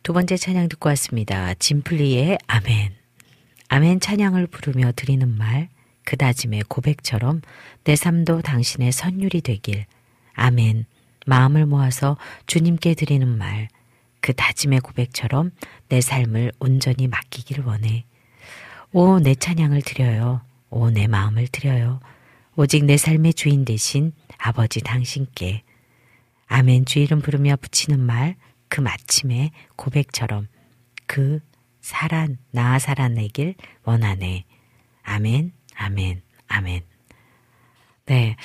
두 번째 찬양 듣고 왔습니다. 짐플리의 아멘. 아멘 찬양을 부르며 드리는 말, 그 다짐의 고백처럼 내 삶도 당신의 선율이 되길. 아멘. 마음을 모아서 주님께 드리는 말, 그 다짐의 고백처럼 내 삶을 온전히 맡기길 원해. 오, 내 찬양을 드려요. 오, 내 마음을 드려요. 오직 내 삶의 주인 대신 아버지 당신께. 아멘 주 이름 부르며 붙이는 말, 그 마침에 고백처럼 그 살아, 나 살아내길 원하네. 아멘, 아멘, 아멘. 네.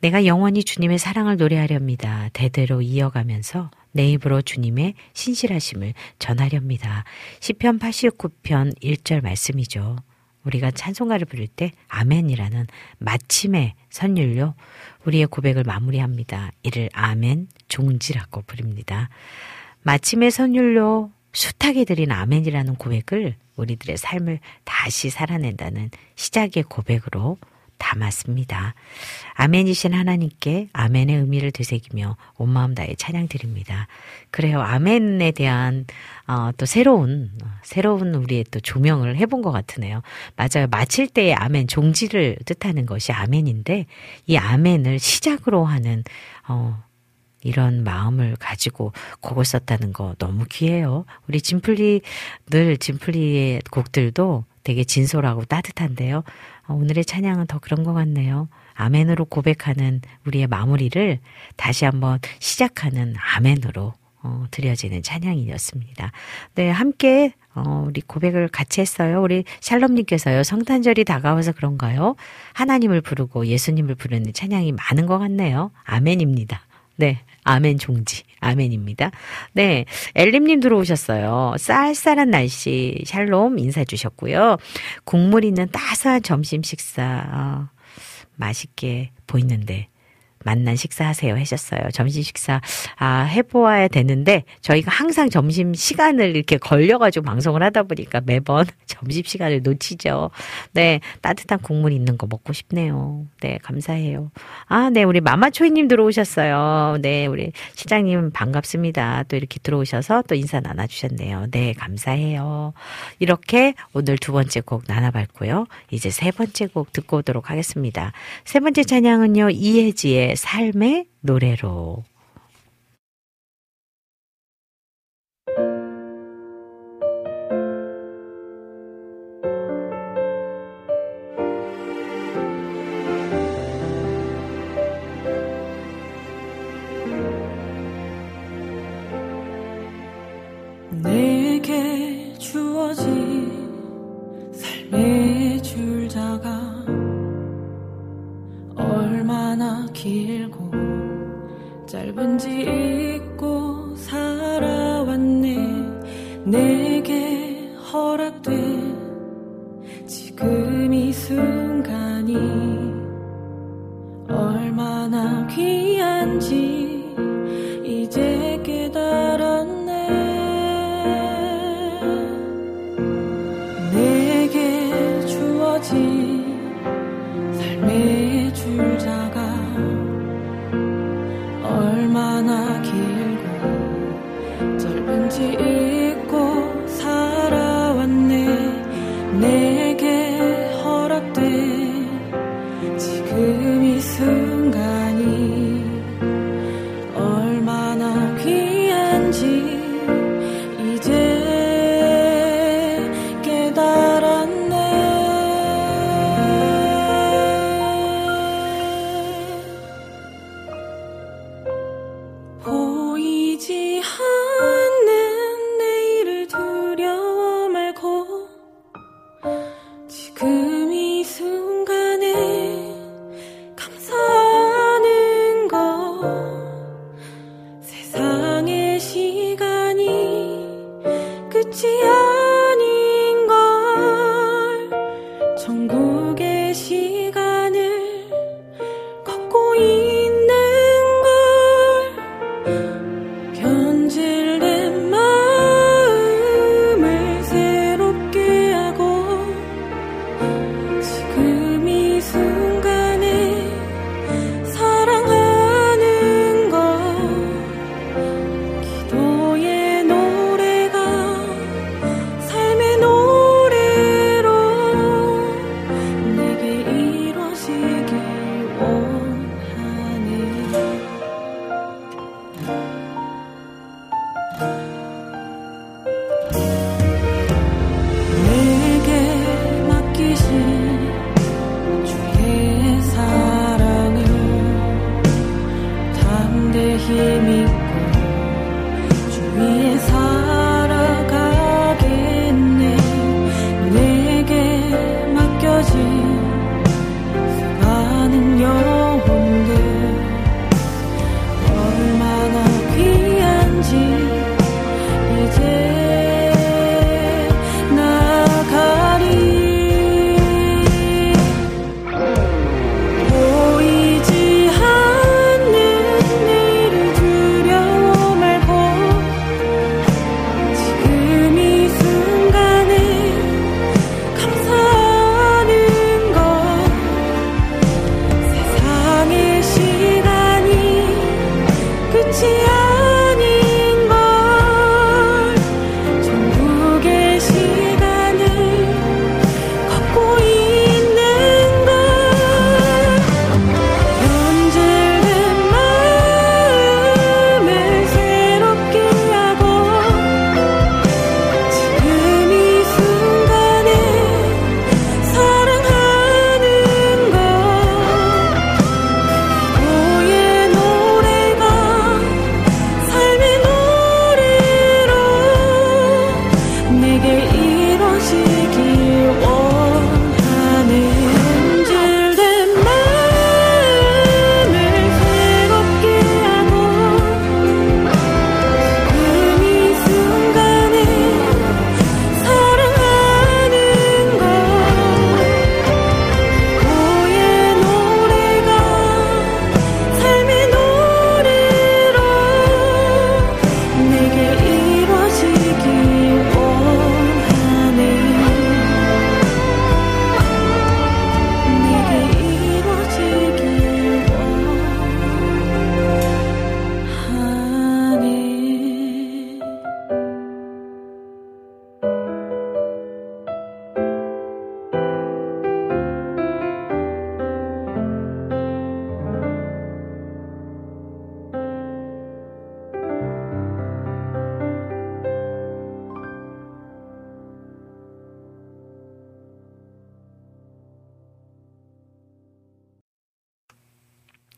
내가 영원히 주님의 사랑을 노래하렵니다. 대대로 이어가면서 내 입으로 주님의 신실하심을 전하렵니다. 시편 89편 1절 말씀이죠. 우리가 찬송가를 부를 때 아멘이라는 마침의 선율로 우리의 고백을 마무리합니다. 이를 아멘 종지라고 부릅니다. 마침의 선율로 숱하게 드린 아멘이라는 고백을 우리들의 삶을 다시 살아낸다는 시작의 고백으로 담았습니다. 아멘이신 하나님께 아멘의 의미를 되새기며 온 마음 다해 찬양 드립니다. 그래요. 아멘에 대한 어, 또 새로운 새로운 우리의 또 조명을 해본 것 같으네요. 맞아요. 마칠 때의 아멘 종지를 뜻하는 것이 아멘인데 이 아멘을 시작으로 하는 어, 이런 마음을 가지고 곡을 썼다는 거 너무 귀해요. 우리 진플리 늘 진플리의 곡들도 되게 진솔하고 따뜻한데요. 어, 오늘의 찬양은 더 그런 것 같네요. 아멘으로 고백하는 우리의 마무리를 다시 한번 시작하는 아멘으로 어, 드려지는 찬양이었습니다. 네, 함께 어, 우리 고백을 같이 했어요. 우리 샬롬님께서요. 성탄절이 다가와서 그런가요? 하나님을 부르고 예수님을 부르는 찬양이 많은 것 같네요. 아멘입니다. 네. 아멘 종지. 아멘입니다. 네. 엘림님 들어오셨어요. 쌀쌀한 날씨, 샬롬 인사 주셨고요. 국물 있는 따스한 점심 식사, 어, 맛있게 보이는데, 만난 식사하세요 하셨어요. 점심 식사 아 해보아야 되는데 저희가 항상 점심 시간을 이렇게 걸려가지고 방송을 하다 보니까 매번 점심 시간을 놓치죠. 네 따뜻한 국물 있는 거 먹고 싶네요. 네 감사해요. 아 네 우리 마마초이님 들어오셨어요. 네 우리 시장님 반갑습니다. 또 이렇게 들어오셔서 또 인사 나눠주셨네요. 네 감사해요. 이렇게 오늘 두 번째 곡 나눠봤고요. 이제 세 번째 곡 듣고 오도록 하겠습니다. 세 번째 찬양은요 이혜지의 삶의 노래로. 얼마나 길고 짧은지 잊고 살아왔네. 내게 허락된 지금 이 순간이 얼마나 귀한지 짧은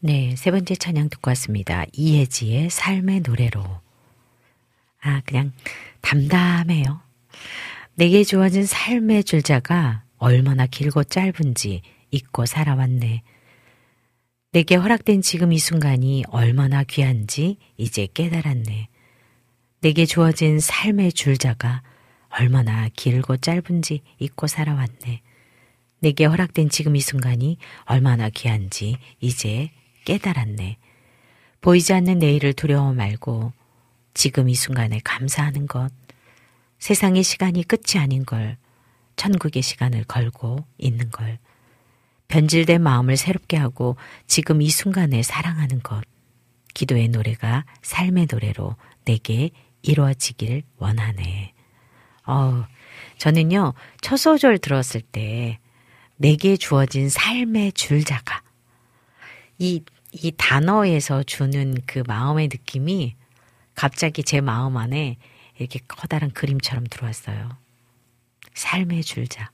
네, 세 번째 찬양 듣고 왔습니다. 이혜지의 삶의 노래로. 아, 그냥 담담해요. 내게 주어진 삶의 줄자가 얼마나 길고 짧은지 잊고 살아왔네. 내게 허락된 지금 이 순간이 얼마나 귀한지 이제 깨달았네. 내게 주어진 삶의 줄자가 얼마나 길고 짧은지 잊고 살아왔네. 내게 허락된 지금 이 순간이 얼마나 귀한지 이제 깨달았네. 보이지 않는 내일을 두려워 말고 지금 이 순간에 감사하는 것. 세상의 시간이 끝이 아닌 걸, 천국의 시간을 걸고 있는 걸. 변질된 마음을 새롭게 하고 지금 이 순간에 사랑하는 것. 기도의 노래가 삶의 노래로 내게 이루어지길 원하네. 어, 저는요, 첫 소절 들었을 때 내게 주어진 삶의 줄자가 이, 이 단어에서 주는 그 마음의 느낌이 갑자기 제 마음 안에 이렇게 커다란 그림처럼 들어왔어요. 삶의 줄자.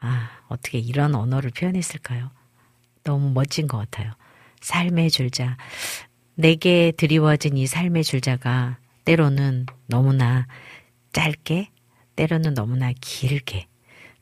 아, 어떻게 이런 언어를 표현했을까요? 너무 멋진 것 같아요. 삶의 줄자. 내게 드리워진 이 삶의 줄자가 때로는 너무나 짧게, 때로는 너무나 길게.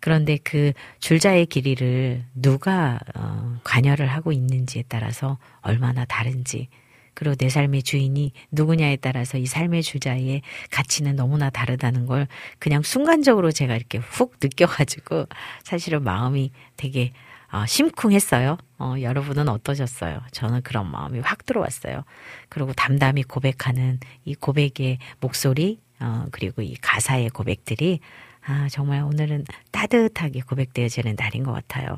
그런데 그 줄자의 길이를 누가 어, 관여를 하고 있는지에 따라서 얼마나 다른지 그리고 내 삶의 주인이 누구냐에 따라서 이 삶의 주자의 가치는 너무나 다르다는 걸 그냥 순간적으로 제가 이렇게 훅 느껴가지고 사실은 마음이 되게 어, 심쿵했어요. 어, 여러분은 어떠셨어요? 저는 그런 마음이 확 들어왔어요. 그리고 담담히 고백하는 이 고백의 목소리, 어, 그리고 이 가사의 고백들이 아, 정말 오늘은 따뜻하게 고백되어지는 날인 것 같아요.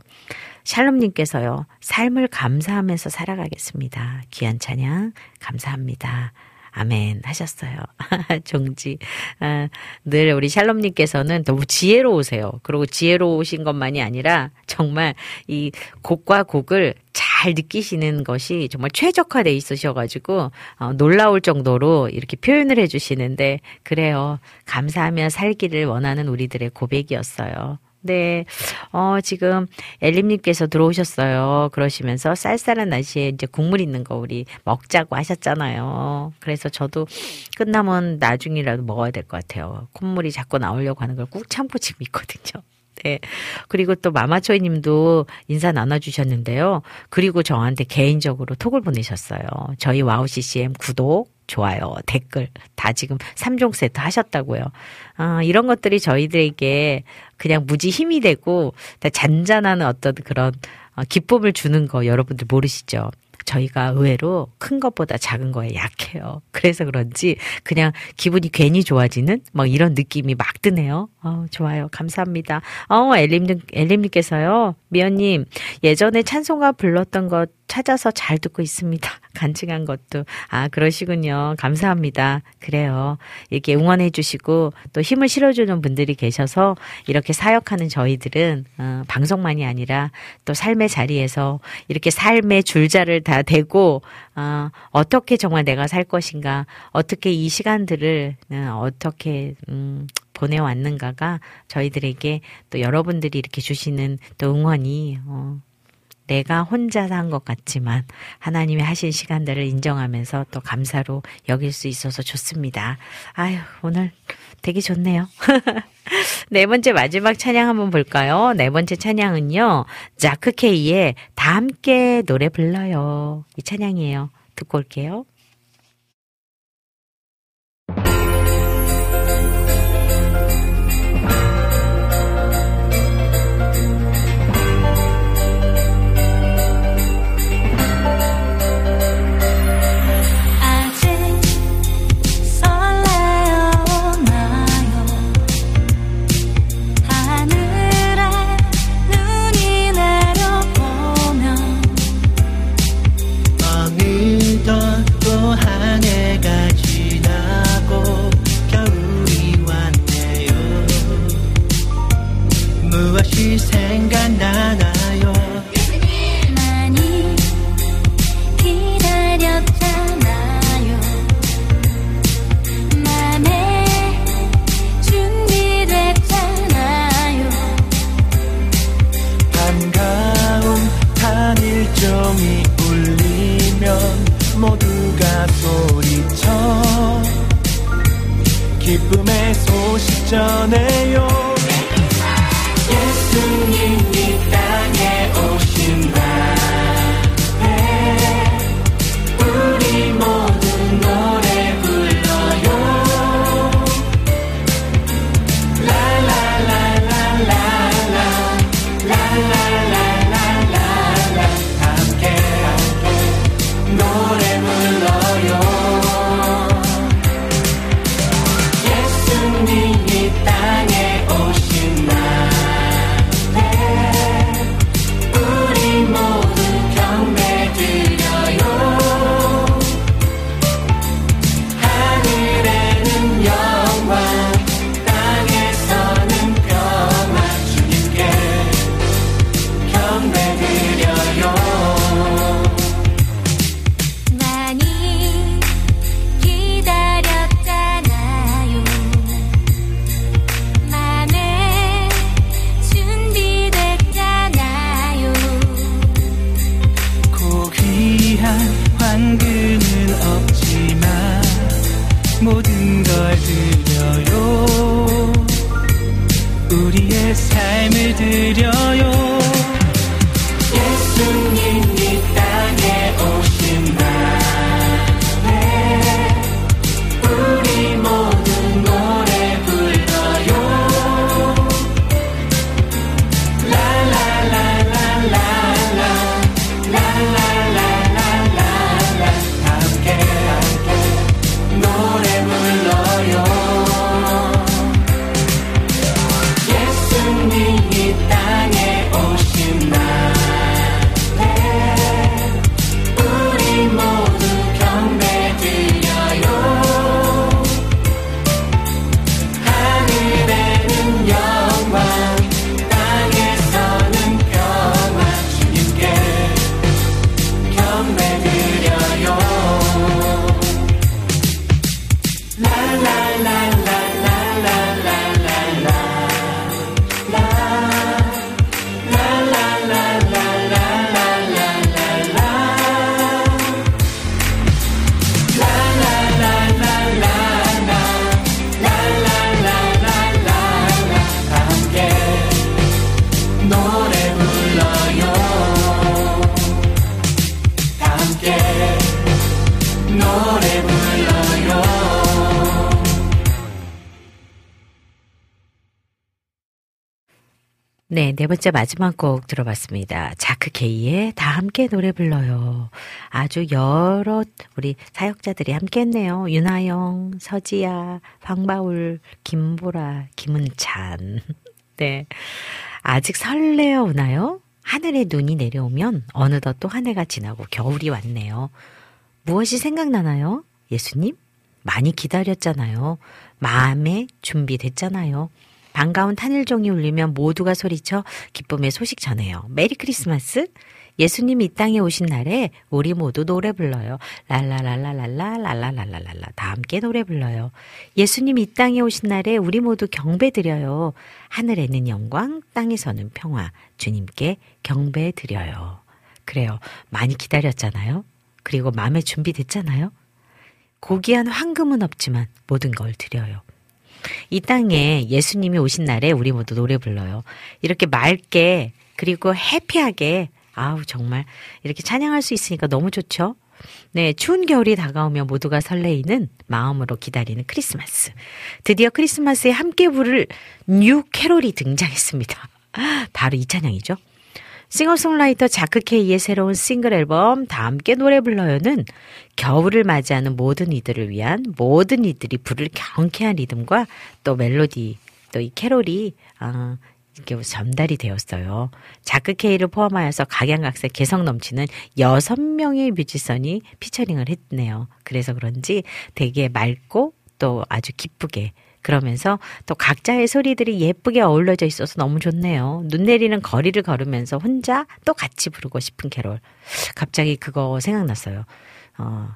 샬롬님께서요, 삶을 감사하면서 살아가겠습니다. 귀한 찬양, 감사합니다. 아멘 하셨어요. 종지. 아, 늘 우리 샬롬님께서는 너무 지혜로우세요. 그리고 지혜로우신 것만이 아니라 정말 이 곡과 곡을 잘 느끼시는 것이 정말 최적화돼 있으셔가지고 어, 놀라울 정도로 이렇게 표현을 해주시는데 그래요. 감사하며 살기를 원하는 우리들의 고백이었어요. 네. 어, 지금 엘림님께서 들어오셨어요. 그러시면서 쌀쌀한 날씨에 이제 국물 있는 거 우리 먹자고 하셨잖아요. 그래서 저도 끝나면 나중이라도 먹어야 될 것 같아요. 콧물이 자꾸 나오려고 하는 걸 꾹 참고 지금 있거든요. 네. 그리고 또 마마초이 님도 인사 나눠주셨는데요. 그리고 저한테 개인적으로 톡을 보내셨어요. 저희 와우 CCM 구독, 좋아요, 댓글 다 지금 3종 세트 하셨다고요. 아, 이런 것들이 저희들에게 그냥 무지 힘이 되고 잔잔한 어떤 그런 어, 기쁨을 주는 거 여러분들 모르시죠? 저희가 의외로 큰 것보다 작은 거에 약해요. 그래서 그런지 그냥 기분이 괜히 좋아지는 뭐 이런 느낌이 막 드네요. 어, 좋아요. 감사합니다. 어, 엘림님, 엘림님께서요. 미연님, 예전에 찬송가 불렀던 것 찾아서 잘 듣고 있습니다. 간증한 것도. 아, 그러시군요. 감사합니다. 그래요. 이렇게 응원해 주시고 또 힘을 실어주는 분들이 계셔서 이렇게 사역하는 저희들은 어, 방송만이 아니라 또 삶의 자리에서 이렇게 삶의 줄자를 다 대고 어, 어떻게 정말 내가 살 것인가 어떻게 이 시간들을 어, 어떻게 음, 보내왔는가가 저희들에게 또 여러분들이 이렇게 주시는 또 응원이 어, 내가 혼자 산것 같지만 하나님이 하신 시간들을 인정하면서 또 감사로 여길 수 있어서 좋습니다. 아유, 오늘 되게 좋네요. 네 번째 마지막 찬양 한번 볼까요? 네 번째 찬양은요. 자크 케이의 다 함께 노래 불러요. 이 찬양이에요. 듣고 올게요. 기쁨의 소식 전해요. 예수님 삶을 네, 네 번째 마지막 곡 들어봤습니다. 자크 케이의 다 함께 노래 불러요. 아주 여러 우리 사역자들이 함께 했네요. 윤하영, 서지야, 황바울, 김보라, 김은찬. 네. 아직 설레어 오나요? 하늘에 눈이 내려오면 어느덧 또 한 해가 지나고 겨울이 왔네요. 무엇이 생각나나요? 예수님? 많이 기다렸잖아요. 마음에 준비됐잖아요. 반가운 탄일종이 울리면 모두가 소리쳐 기쁨의 소식 전해요. 메리 크리스마스? 예수님 이 땅에 오신 날에 우리 모두 노래 불러요. 랄라랄라랄라 랄라랄라랄라 다 함께 노래 불러요. 예수님 이 땅에 오신 날에 우리 모두 경배 드려요. 하늘에는 영광, 땅에서는 평화. 주님께 경배 드려요. 그래요. 많이 기다렸잖아요. 그리고 마음에 준비됐잖아요. 고귀한 황금은 없지만 모든 걸 드려요. 이 땅에 예수님이 오신 날에 우리 모두 노래 불러요. 이렇게 맑게 그리고 happy하게 아우 정말 이렇게 찬양할 수 있으니까 너무 좋죠. 네, 추운 겨울이 다가오며 모두가 설레이는 마음으로 기다리는 크리스마스. 드디어 크리스마스에 함께 부를 new 캐롤이 등장했습니다. 바로 이 찬양이죠. 싱어송라이터 자크 케이의 새로운 싱글 앨범 다 함께 노래 불러요는 겨울을 맞이하는 모든 이들을 위한 모든 이들이 부를 경쾌한 리듬과 또 멜로디 또 이 캐롤이 아, 이렇게 전달이 되었어요. 자크 케이를 포함하여서 각양각색 개성 넘치는 여섯 명의 뮤지션이 피처링을 했네요. 그래서 그런지 되게 맑고 또 아주 기쁘게 그러면서 또 각자의 소리들이 예쁘게 어울려져 있어서 너무 좋네요. 눈 내리는 거리를 걸으면서 혼자 또 같이 부르고 싶은 캐롤. 갑자기 그거 생각났어요. 어,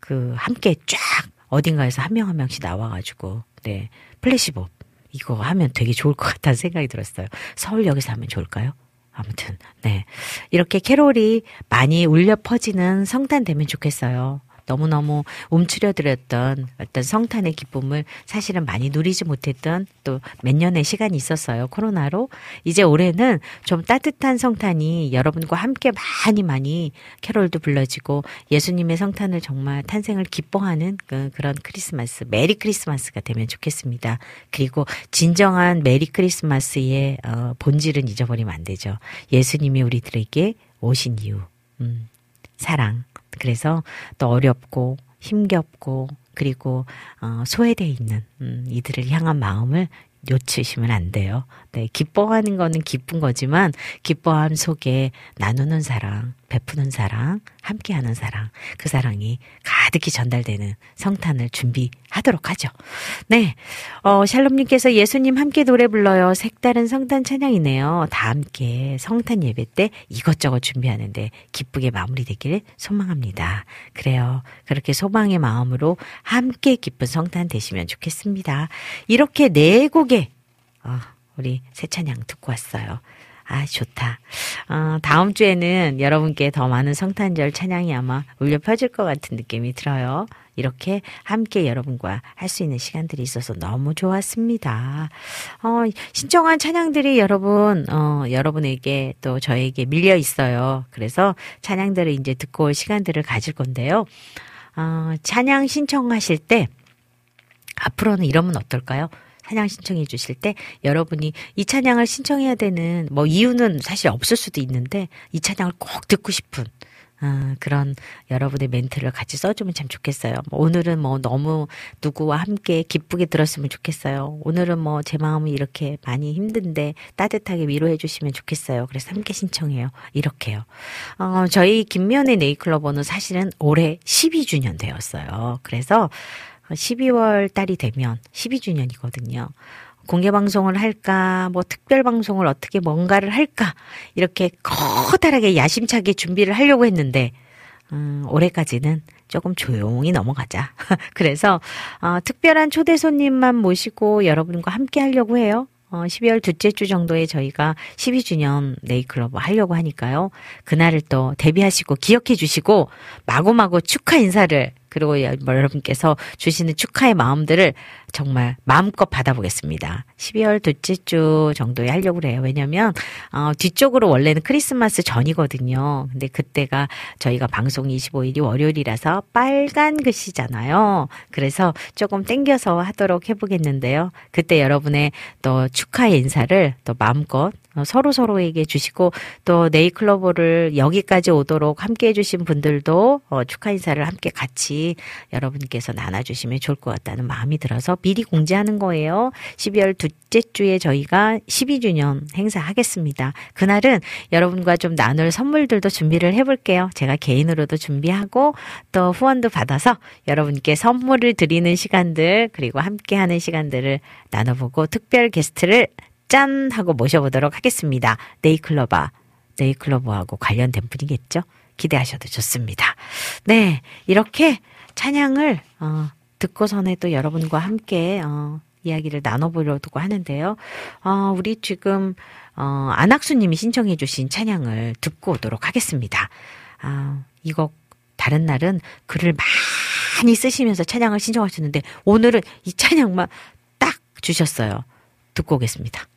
그 함께 쫙 어딘가에서 한 명 한 명씩 나와가지고 네 플래시몹 이거 하면 되게 좋을 것 같다는 생각이 들었어요. 서울역에서 하면 좋을까요? 아무튼 네 이렇게 캐롤이 많이 울려 퍼지는 성탄 되면 좋겠어요. 너무너무 움츠려들었던 어떤 성탄의 기쁨을 사실은 많이 누리지 못했던 또 몇 년의 시간이 있었어요. 코로나로. 이제 올해는 좀 따뜻한 성탄이 여러분과 함께 많이 많이 캐롤도 불러지고 예수님의 성탄을 정말 탄생을 기뻐하는 그, 그런 크리스마스, Merry Christmas가 되면 좋겠습니다. 그리고 진정한 Merry Christmas의 어, 본질은 잊어버리면 안 되죠. 예수님이 우리들에게 오신 이유, 음, 사랑. 그래서 또 어렵고 힘겹고 그리고 어, 소외돼 있는 음, 이들을 향한 마음을 놓치시면 안 돼요. 네, 기뻐하는 거는 기쁜 거지만 기뻐함 속에 나누는 사랑, 베푸는 사랑, 함께하는 사랑, 그 사랑이 가득히 전달되는 성탄을 준비하도록 하죠. 네, 어, 샬롬님께서 예수님 함께 노래 불러요. 색다른 성탄 찬양이네요. 다 함께 성탄 예배 때 이것저것 준비하는데 기쁘게 마무리되기를 소망합니다. 그래요. 그렇게 소망의 마음으로 함께 기쁜 성탄 되시면 좋겠습니다. 이렇게 네 곡의 어, 우리 새 찬양 듣고 왔어요. 아, 좋다. 어, 다음 주에는 여러분께 더 많은 성탄절 찬양이 아마 울려 퍼질 것 같은 느낌이 들어요. 이렇게 함께 여러분과 할 수 있는 시간들이 있어서 너무 좋았습니다. 어, 신청한 찬양들이 여러분, 어, 여러분에게 또 저에게 밀려 있어요. 그래서 찬양들을 이제 듣고 올 시간들을 가질 건데요. 어, 찬양 신청하실 때 앞으로는 이러면 어떨까요? 찬양 신청해 주실 때 여러분이 이 찬양을 신청해야 되는 뭐 이유는 사실 없을 수도 있는데 이 찬양을 꼭 듣고 싶은 어, 그런 여러분의 멘트를 같이 써주면 참 좋겠어요. 뭐 오늘은 뭐 너무 누구와 함께 기쁘게 들었으면 좋겠어요. 오늘은 뭐 제 마음이 이렇게 많이 힘든데 따뜻하게 위로해 주시면 좋겠어요. 그래서 함께 신청해요. 이렇게요. 어, 저희 김면의 네이클로버는 사실은 올해 12주년 되었어요. 그래서 12월 달이 되면 12주년이거든요. 공개 방송을 할까, 뭐 특별 방송을 어떻게 뭔가를 할까, 이렇게 커다랗게 야심차게 준비를 하려고 했는데, 음, 올해까지는 조금 조용히 넘어가자. 그래서, 어, 특별한 초대 손님만 모시고 여러분과 함께 하려고 해요. 어, 12월 둘째 주 정도에 저희가 12주년 네이클럽 하려고 하니까요. 그날을 또 대비하시고 기억해 주시고 마구마구 축하 인사를 그리고 여러분께서 주시는 축하의 마음들을 정말 마음껏 받아보겠습니다. 12월 둘째 주 정도에 하려고 그래요. 왜냐면, 어, 뒤쪽으로 원래는 크리스마스 전이거든요. 근데 그때가 저희가 방송 25일이 월요일이라서 빨간 글씨잖아요. 그래서 조금 땡겨서 하도록 해보겠는데요. 그때 여러분의 또 축하의 인사를 또 마음껏 어, 서로 서로에게 주시고 또 네이클로버를 여기까지 오도록 함께 해주신 분들도 어, 축하 인사를 함께 같이 여러분께서 나눠주시면 좋을 것 같다는 마음이 들어서 미리 공지하는 거예요. 12월 둘째 주에 저희가 12주년 행사하겠습니다. 그날은 여러분과 좀 나눌 선물들도 준비를 해볼게요. 제가 개인으로도 준비하고 또 후원도 받아서 여러분께 선물을 드리는 시간들 그리고 함께하는 시간들을 나눠보고 특별 게스트를 짠 하고 모셔보도록 하겠습니다. 네이클로바, 네이클로버하고 관련된 분이겠죠? 기대하셔도 좋습니다. 네, 이렇게 찬양을 어, 듣고선에 또 여러분과 함께 어, 이야기를 나눠보려고 하는데요. 어, 우리 지금 어, 안학수님이 신청해주신 찬양을 듣고 오도록 하겠습니다. 아, 이거 다른 날은 글을 많이 쓰시면서 찬양을 신청하셨는데 오늘은 이 찬양만 딱 주셨어요. 듣고 오겠습니다.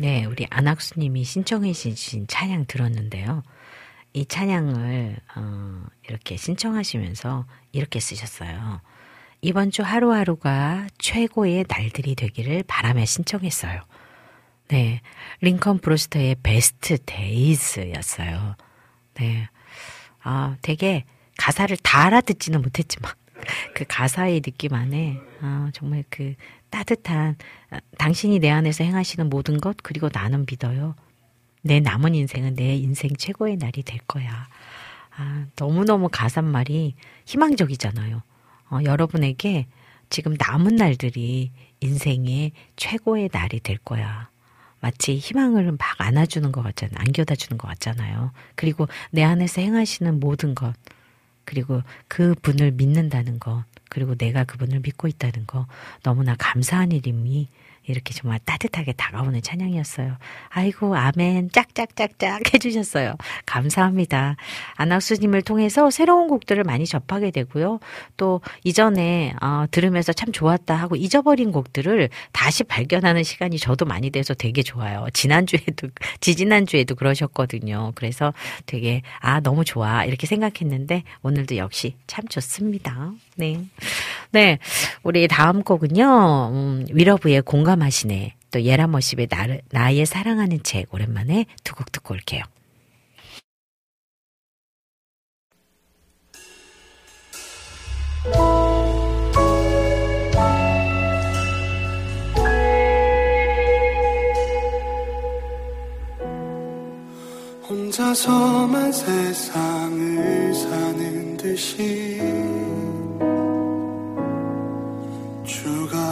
네, 우리 안학수님이 신청해 주신 찬양 들었는데요. 이 찬양을 어, 이렇게 신청하시면서 이렇게 쓰셨어요. 이번 주 하루하루가 최고의 날들이 되기를 바라며 신청했어요. 네, Lincoln Brewster의 Best Days였어요. 네, 아, 되게 가사를 다 알아듣지는 못했지만 그 가사의 느낌 안에 아, 정말 그 따뜻한 아, 당신이 내 안에서 행하시는 모든 것 그리고 나는 믿어요. 내 남은 인생은 내 인생 최고의 날이 될 거야. 아, 너무너무 가사말이 희망적이잖아요. 어, 여러분에게 지금 남은 날들이 인생의 최고의 날이 될 거야. 마치 희망을 막 안아주는 것 같잖아요. 안겨다 주는 것 같잖아요. 그리고 내 안에서 행하시는 모든 것, 그리고 그 분을 믿는다는 것, 그리고 내가 그분을 믿고 있다는 거 너무나 감사한 일임이 이렇게 정말 따뜻하게 다가오는 찬양이었어요. 아이고, 아멘. 짝짝짝짝 해주셨어요. 감사합니다. 안학수님을 통해서 새로운 곡들을 많이 접하게 되고요. 또 이전에 어, 들으면서 참 좋았다 하고 잊어버린 곡들을 다시 발견하는 시간이 저도 많이 돼서 되게 좋아요. 지난주에도, 지지난주에도 그러셨거든요. 그래서 되게, 아, 너무 좋아. 이렇게 생각했는데 오늘도 역시 참 좋습니다. 네. 네. 우리 다음 곡은요, 음, 위러브의 공감하시네. 또 예라머십의 나의 사랑하는 책 오랜만에 두 곡 듣고 올게요. 혼자서만 세상을 사는 듯이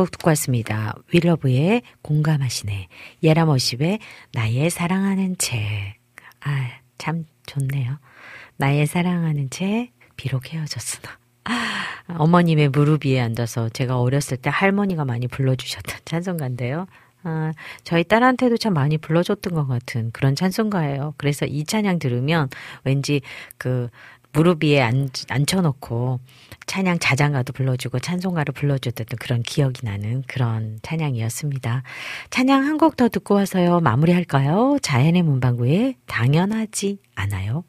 네, 찬양도 듣고 왔습니다. 윌러브의 공감하시네. 예라머십의 나의 사랑하는 채. 아, 참 좋네요. 나의 사랑하는 채, 비록 헤어졌으나. 아, 어머님의 무릎 위에 앉아서 제가 어렸을 때 할머니가 많이 불러주셨던 찬송가인데요. 아, 저희 딸한테도 참 많이 불러줬던 것 같은 그런 찬송가예요. 그래서 이 찬양 들으면 왠지 그 무릎 위에 앉, 앉혀놓고 찬양 자장가도 불러주고 찬송가를 불러줬던 그런 기억이 나는 그런 찬양이었습니다. 찬양 한 곡 더 듣고 와서요. 마무리할까요? 자연의 문방구에 당연하지 않아요.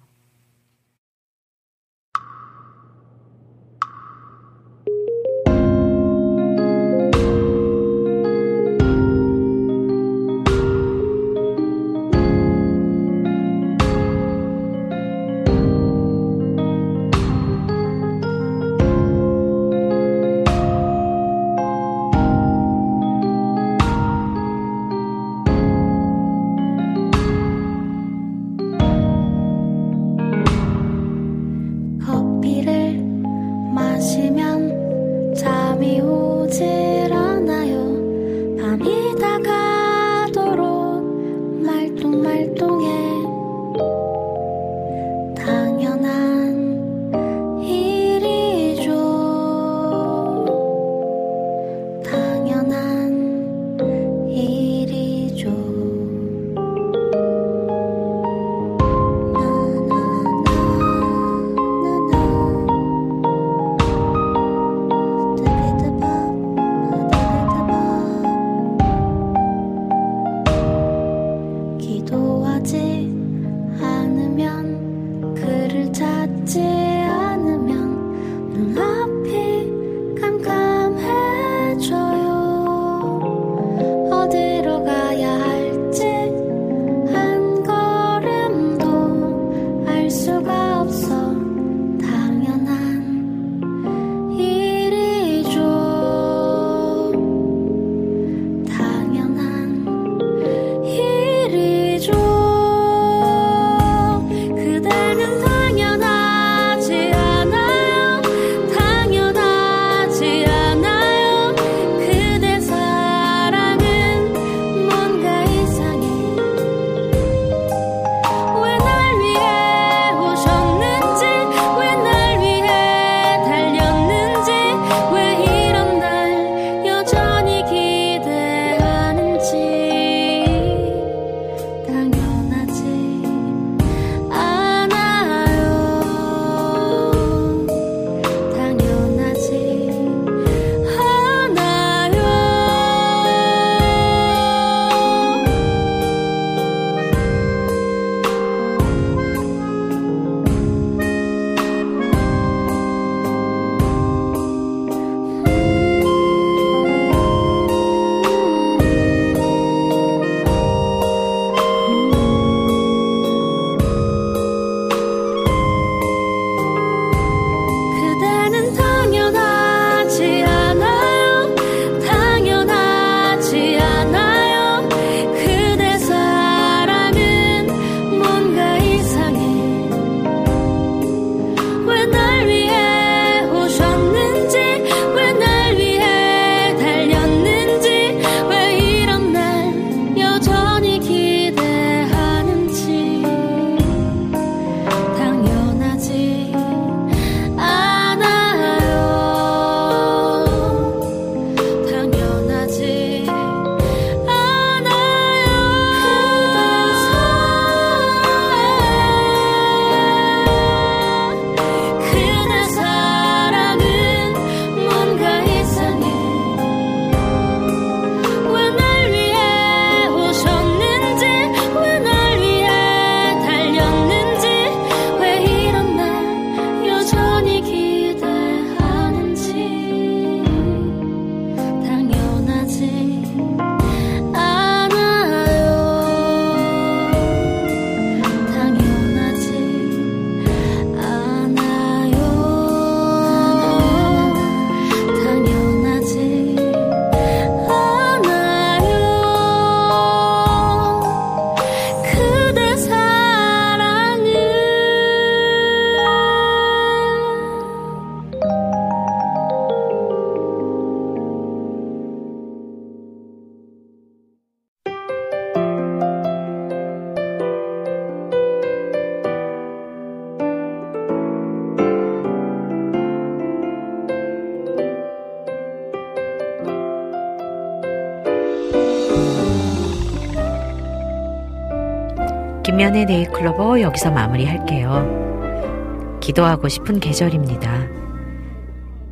김연의 네이클로버 여기서 마무리할게요. 기도하고 싶은 계절입니다.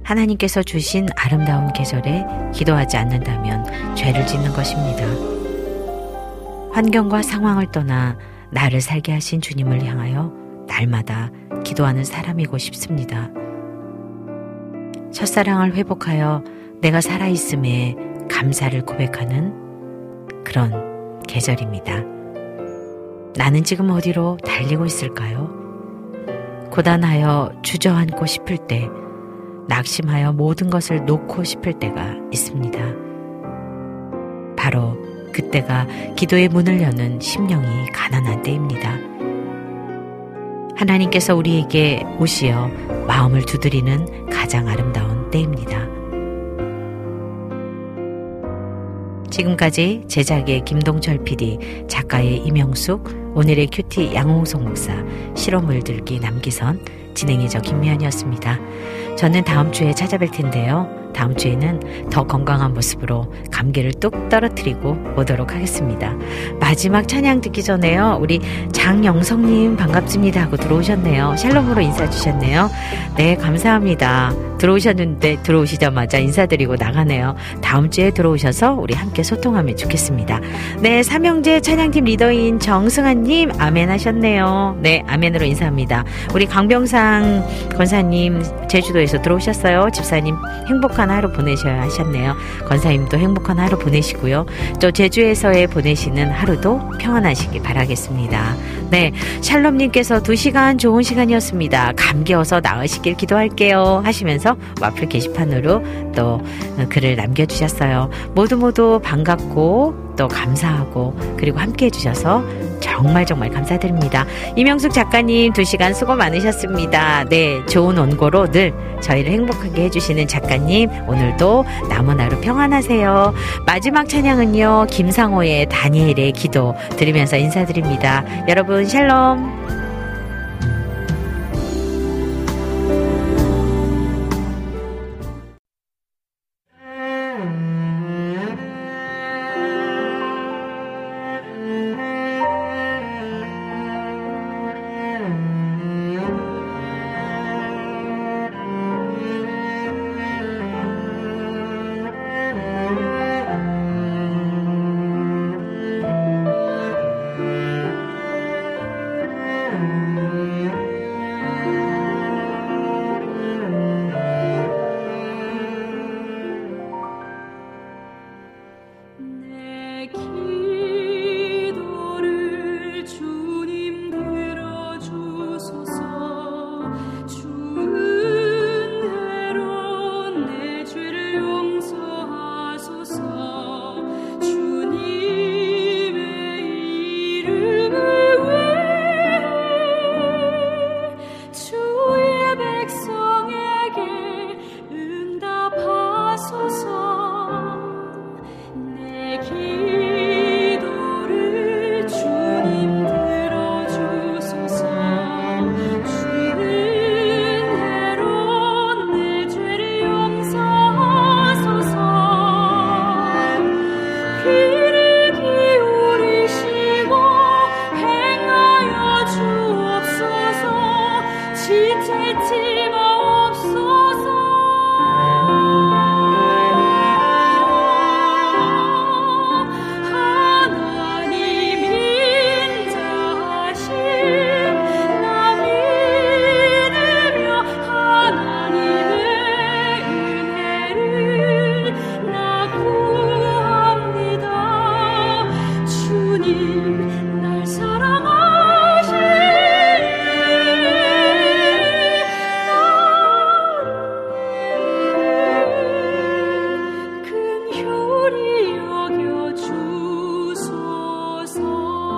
하나님께서 주신 아름다운 계절에 기도하지 않는다면 죄를 짓는 것입니다. 환경과 상황을 떠나 나를 살게 하신 주님을 향하여 날마다 기도하는 사람이고 싶습니다. 첫사랑을 회복하여 내가 살아있음에 감사를 고백하는 그런 계절입니다. 나는 지금 어디로 달리고 있을까요? 고단하여 주저앉고 싶을 때, 낙심하여 모든 것을 놓고 싶을 때가 있습니다. 바로 그때가 기도의 문을 여는 심령이 가난한 때입니다. 하나님께서 우리에게 오시어 마음을 두드리는 가장 아름다운 때입니다. 지금까지 제작의 김동철 PD, 작가의 이명숙, 오늘의 큐티 양홍석 목사, 실험을 들기 남기선, 진행의 저 김미연이었습니다. 저는 다음 주에 찾아뵐 텐데요. 다음 주에는 더 건강한 모습으로 감기를 뚝 떨어뜨리고 오도록 하겠습니다. 마지막 찬양 듣기 전에요. 우리 장영성님 반갑습니다 하고 들어오셨네요. 샬롬으로 인사 주셨네요. 네, 감사합니다. 들어오셨는데 들어오시자마자 인사드리고 나가네요. 다음 주에 들어오셔서 우리 함께 소통하면 좋겠습니다. 네, 삼형제 찬양팀 리더인 정승환님 아멘 하셨네요. 네, 아멘으로 인사합니다. 우리 강병상 권사님 제주도에서 들어오셨어요. 집사님 행복한 하루 보내셔야 하셨네요. 권사님도 행복한 하루 보내시고요. 또 제주에서의 보내시는 하루도 평안하시기 바라겠습니다. 네, 샬롬님께서 두 시간 좋은 시간이었습니다. 감기어서 나으시길 기도할게요. 하시면서 와플 게시판으로 또 글을 남겨주셨어요. 모두 모두 반갑고 또 감사하고 그리고 함께 해주셔서 정말 정말 감사드립니다. 이명숙 작가님 두 시간 수고 많으셨습니다. 네, 좋은 원고로 늘 저희를 행복하게 해주시는 작가님 오늘도 남은 하루 평안하세요. 마지막 찬양은요 김상호의 다니엘의 기도 들으면서 인사드립니다. 여러분 샬롬.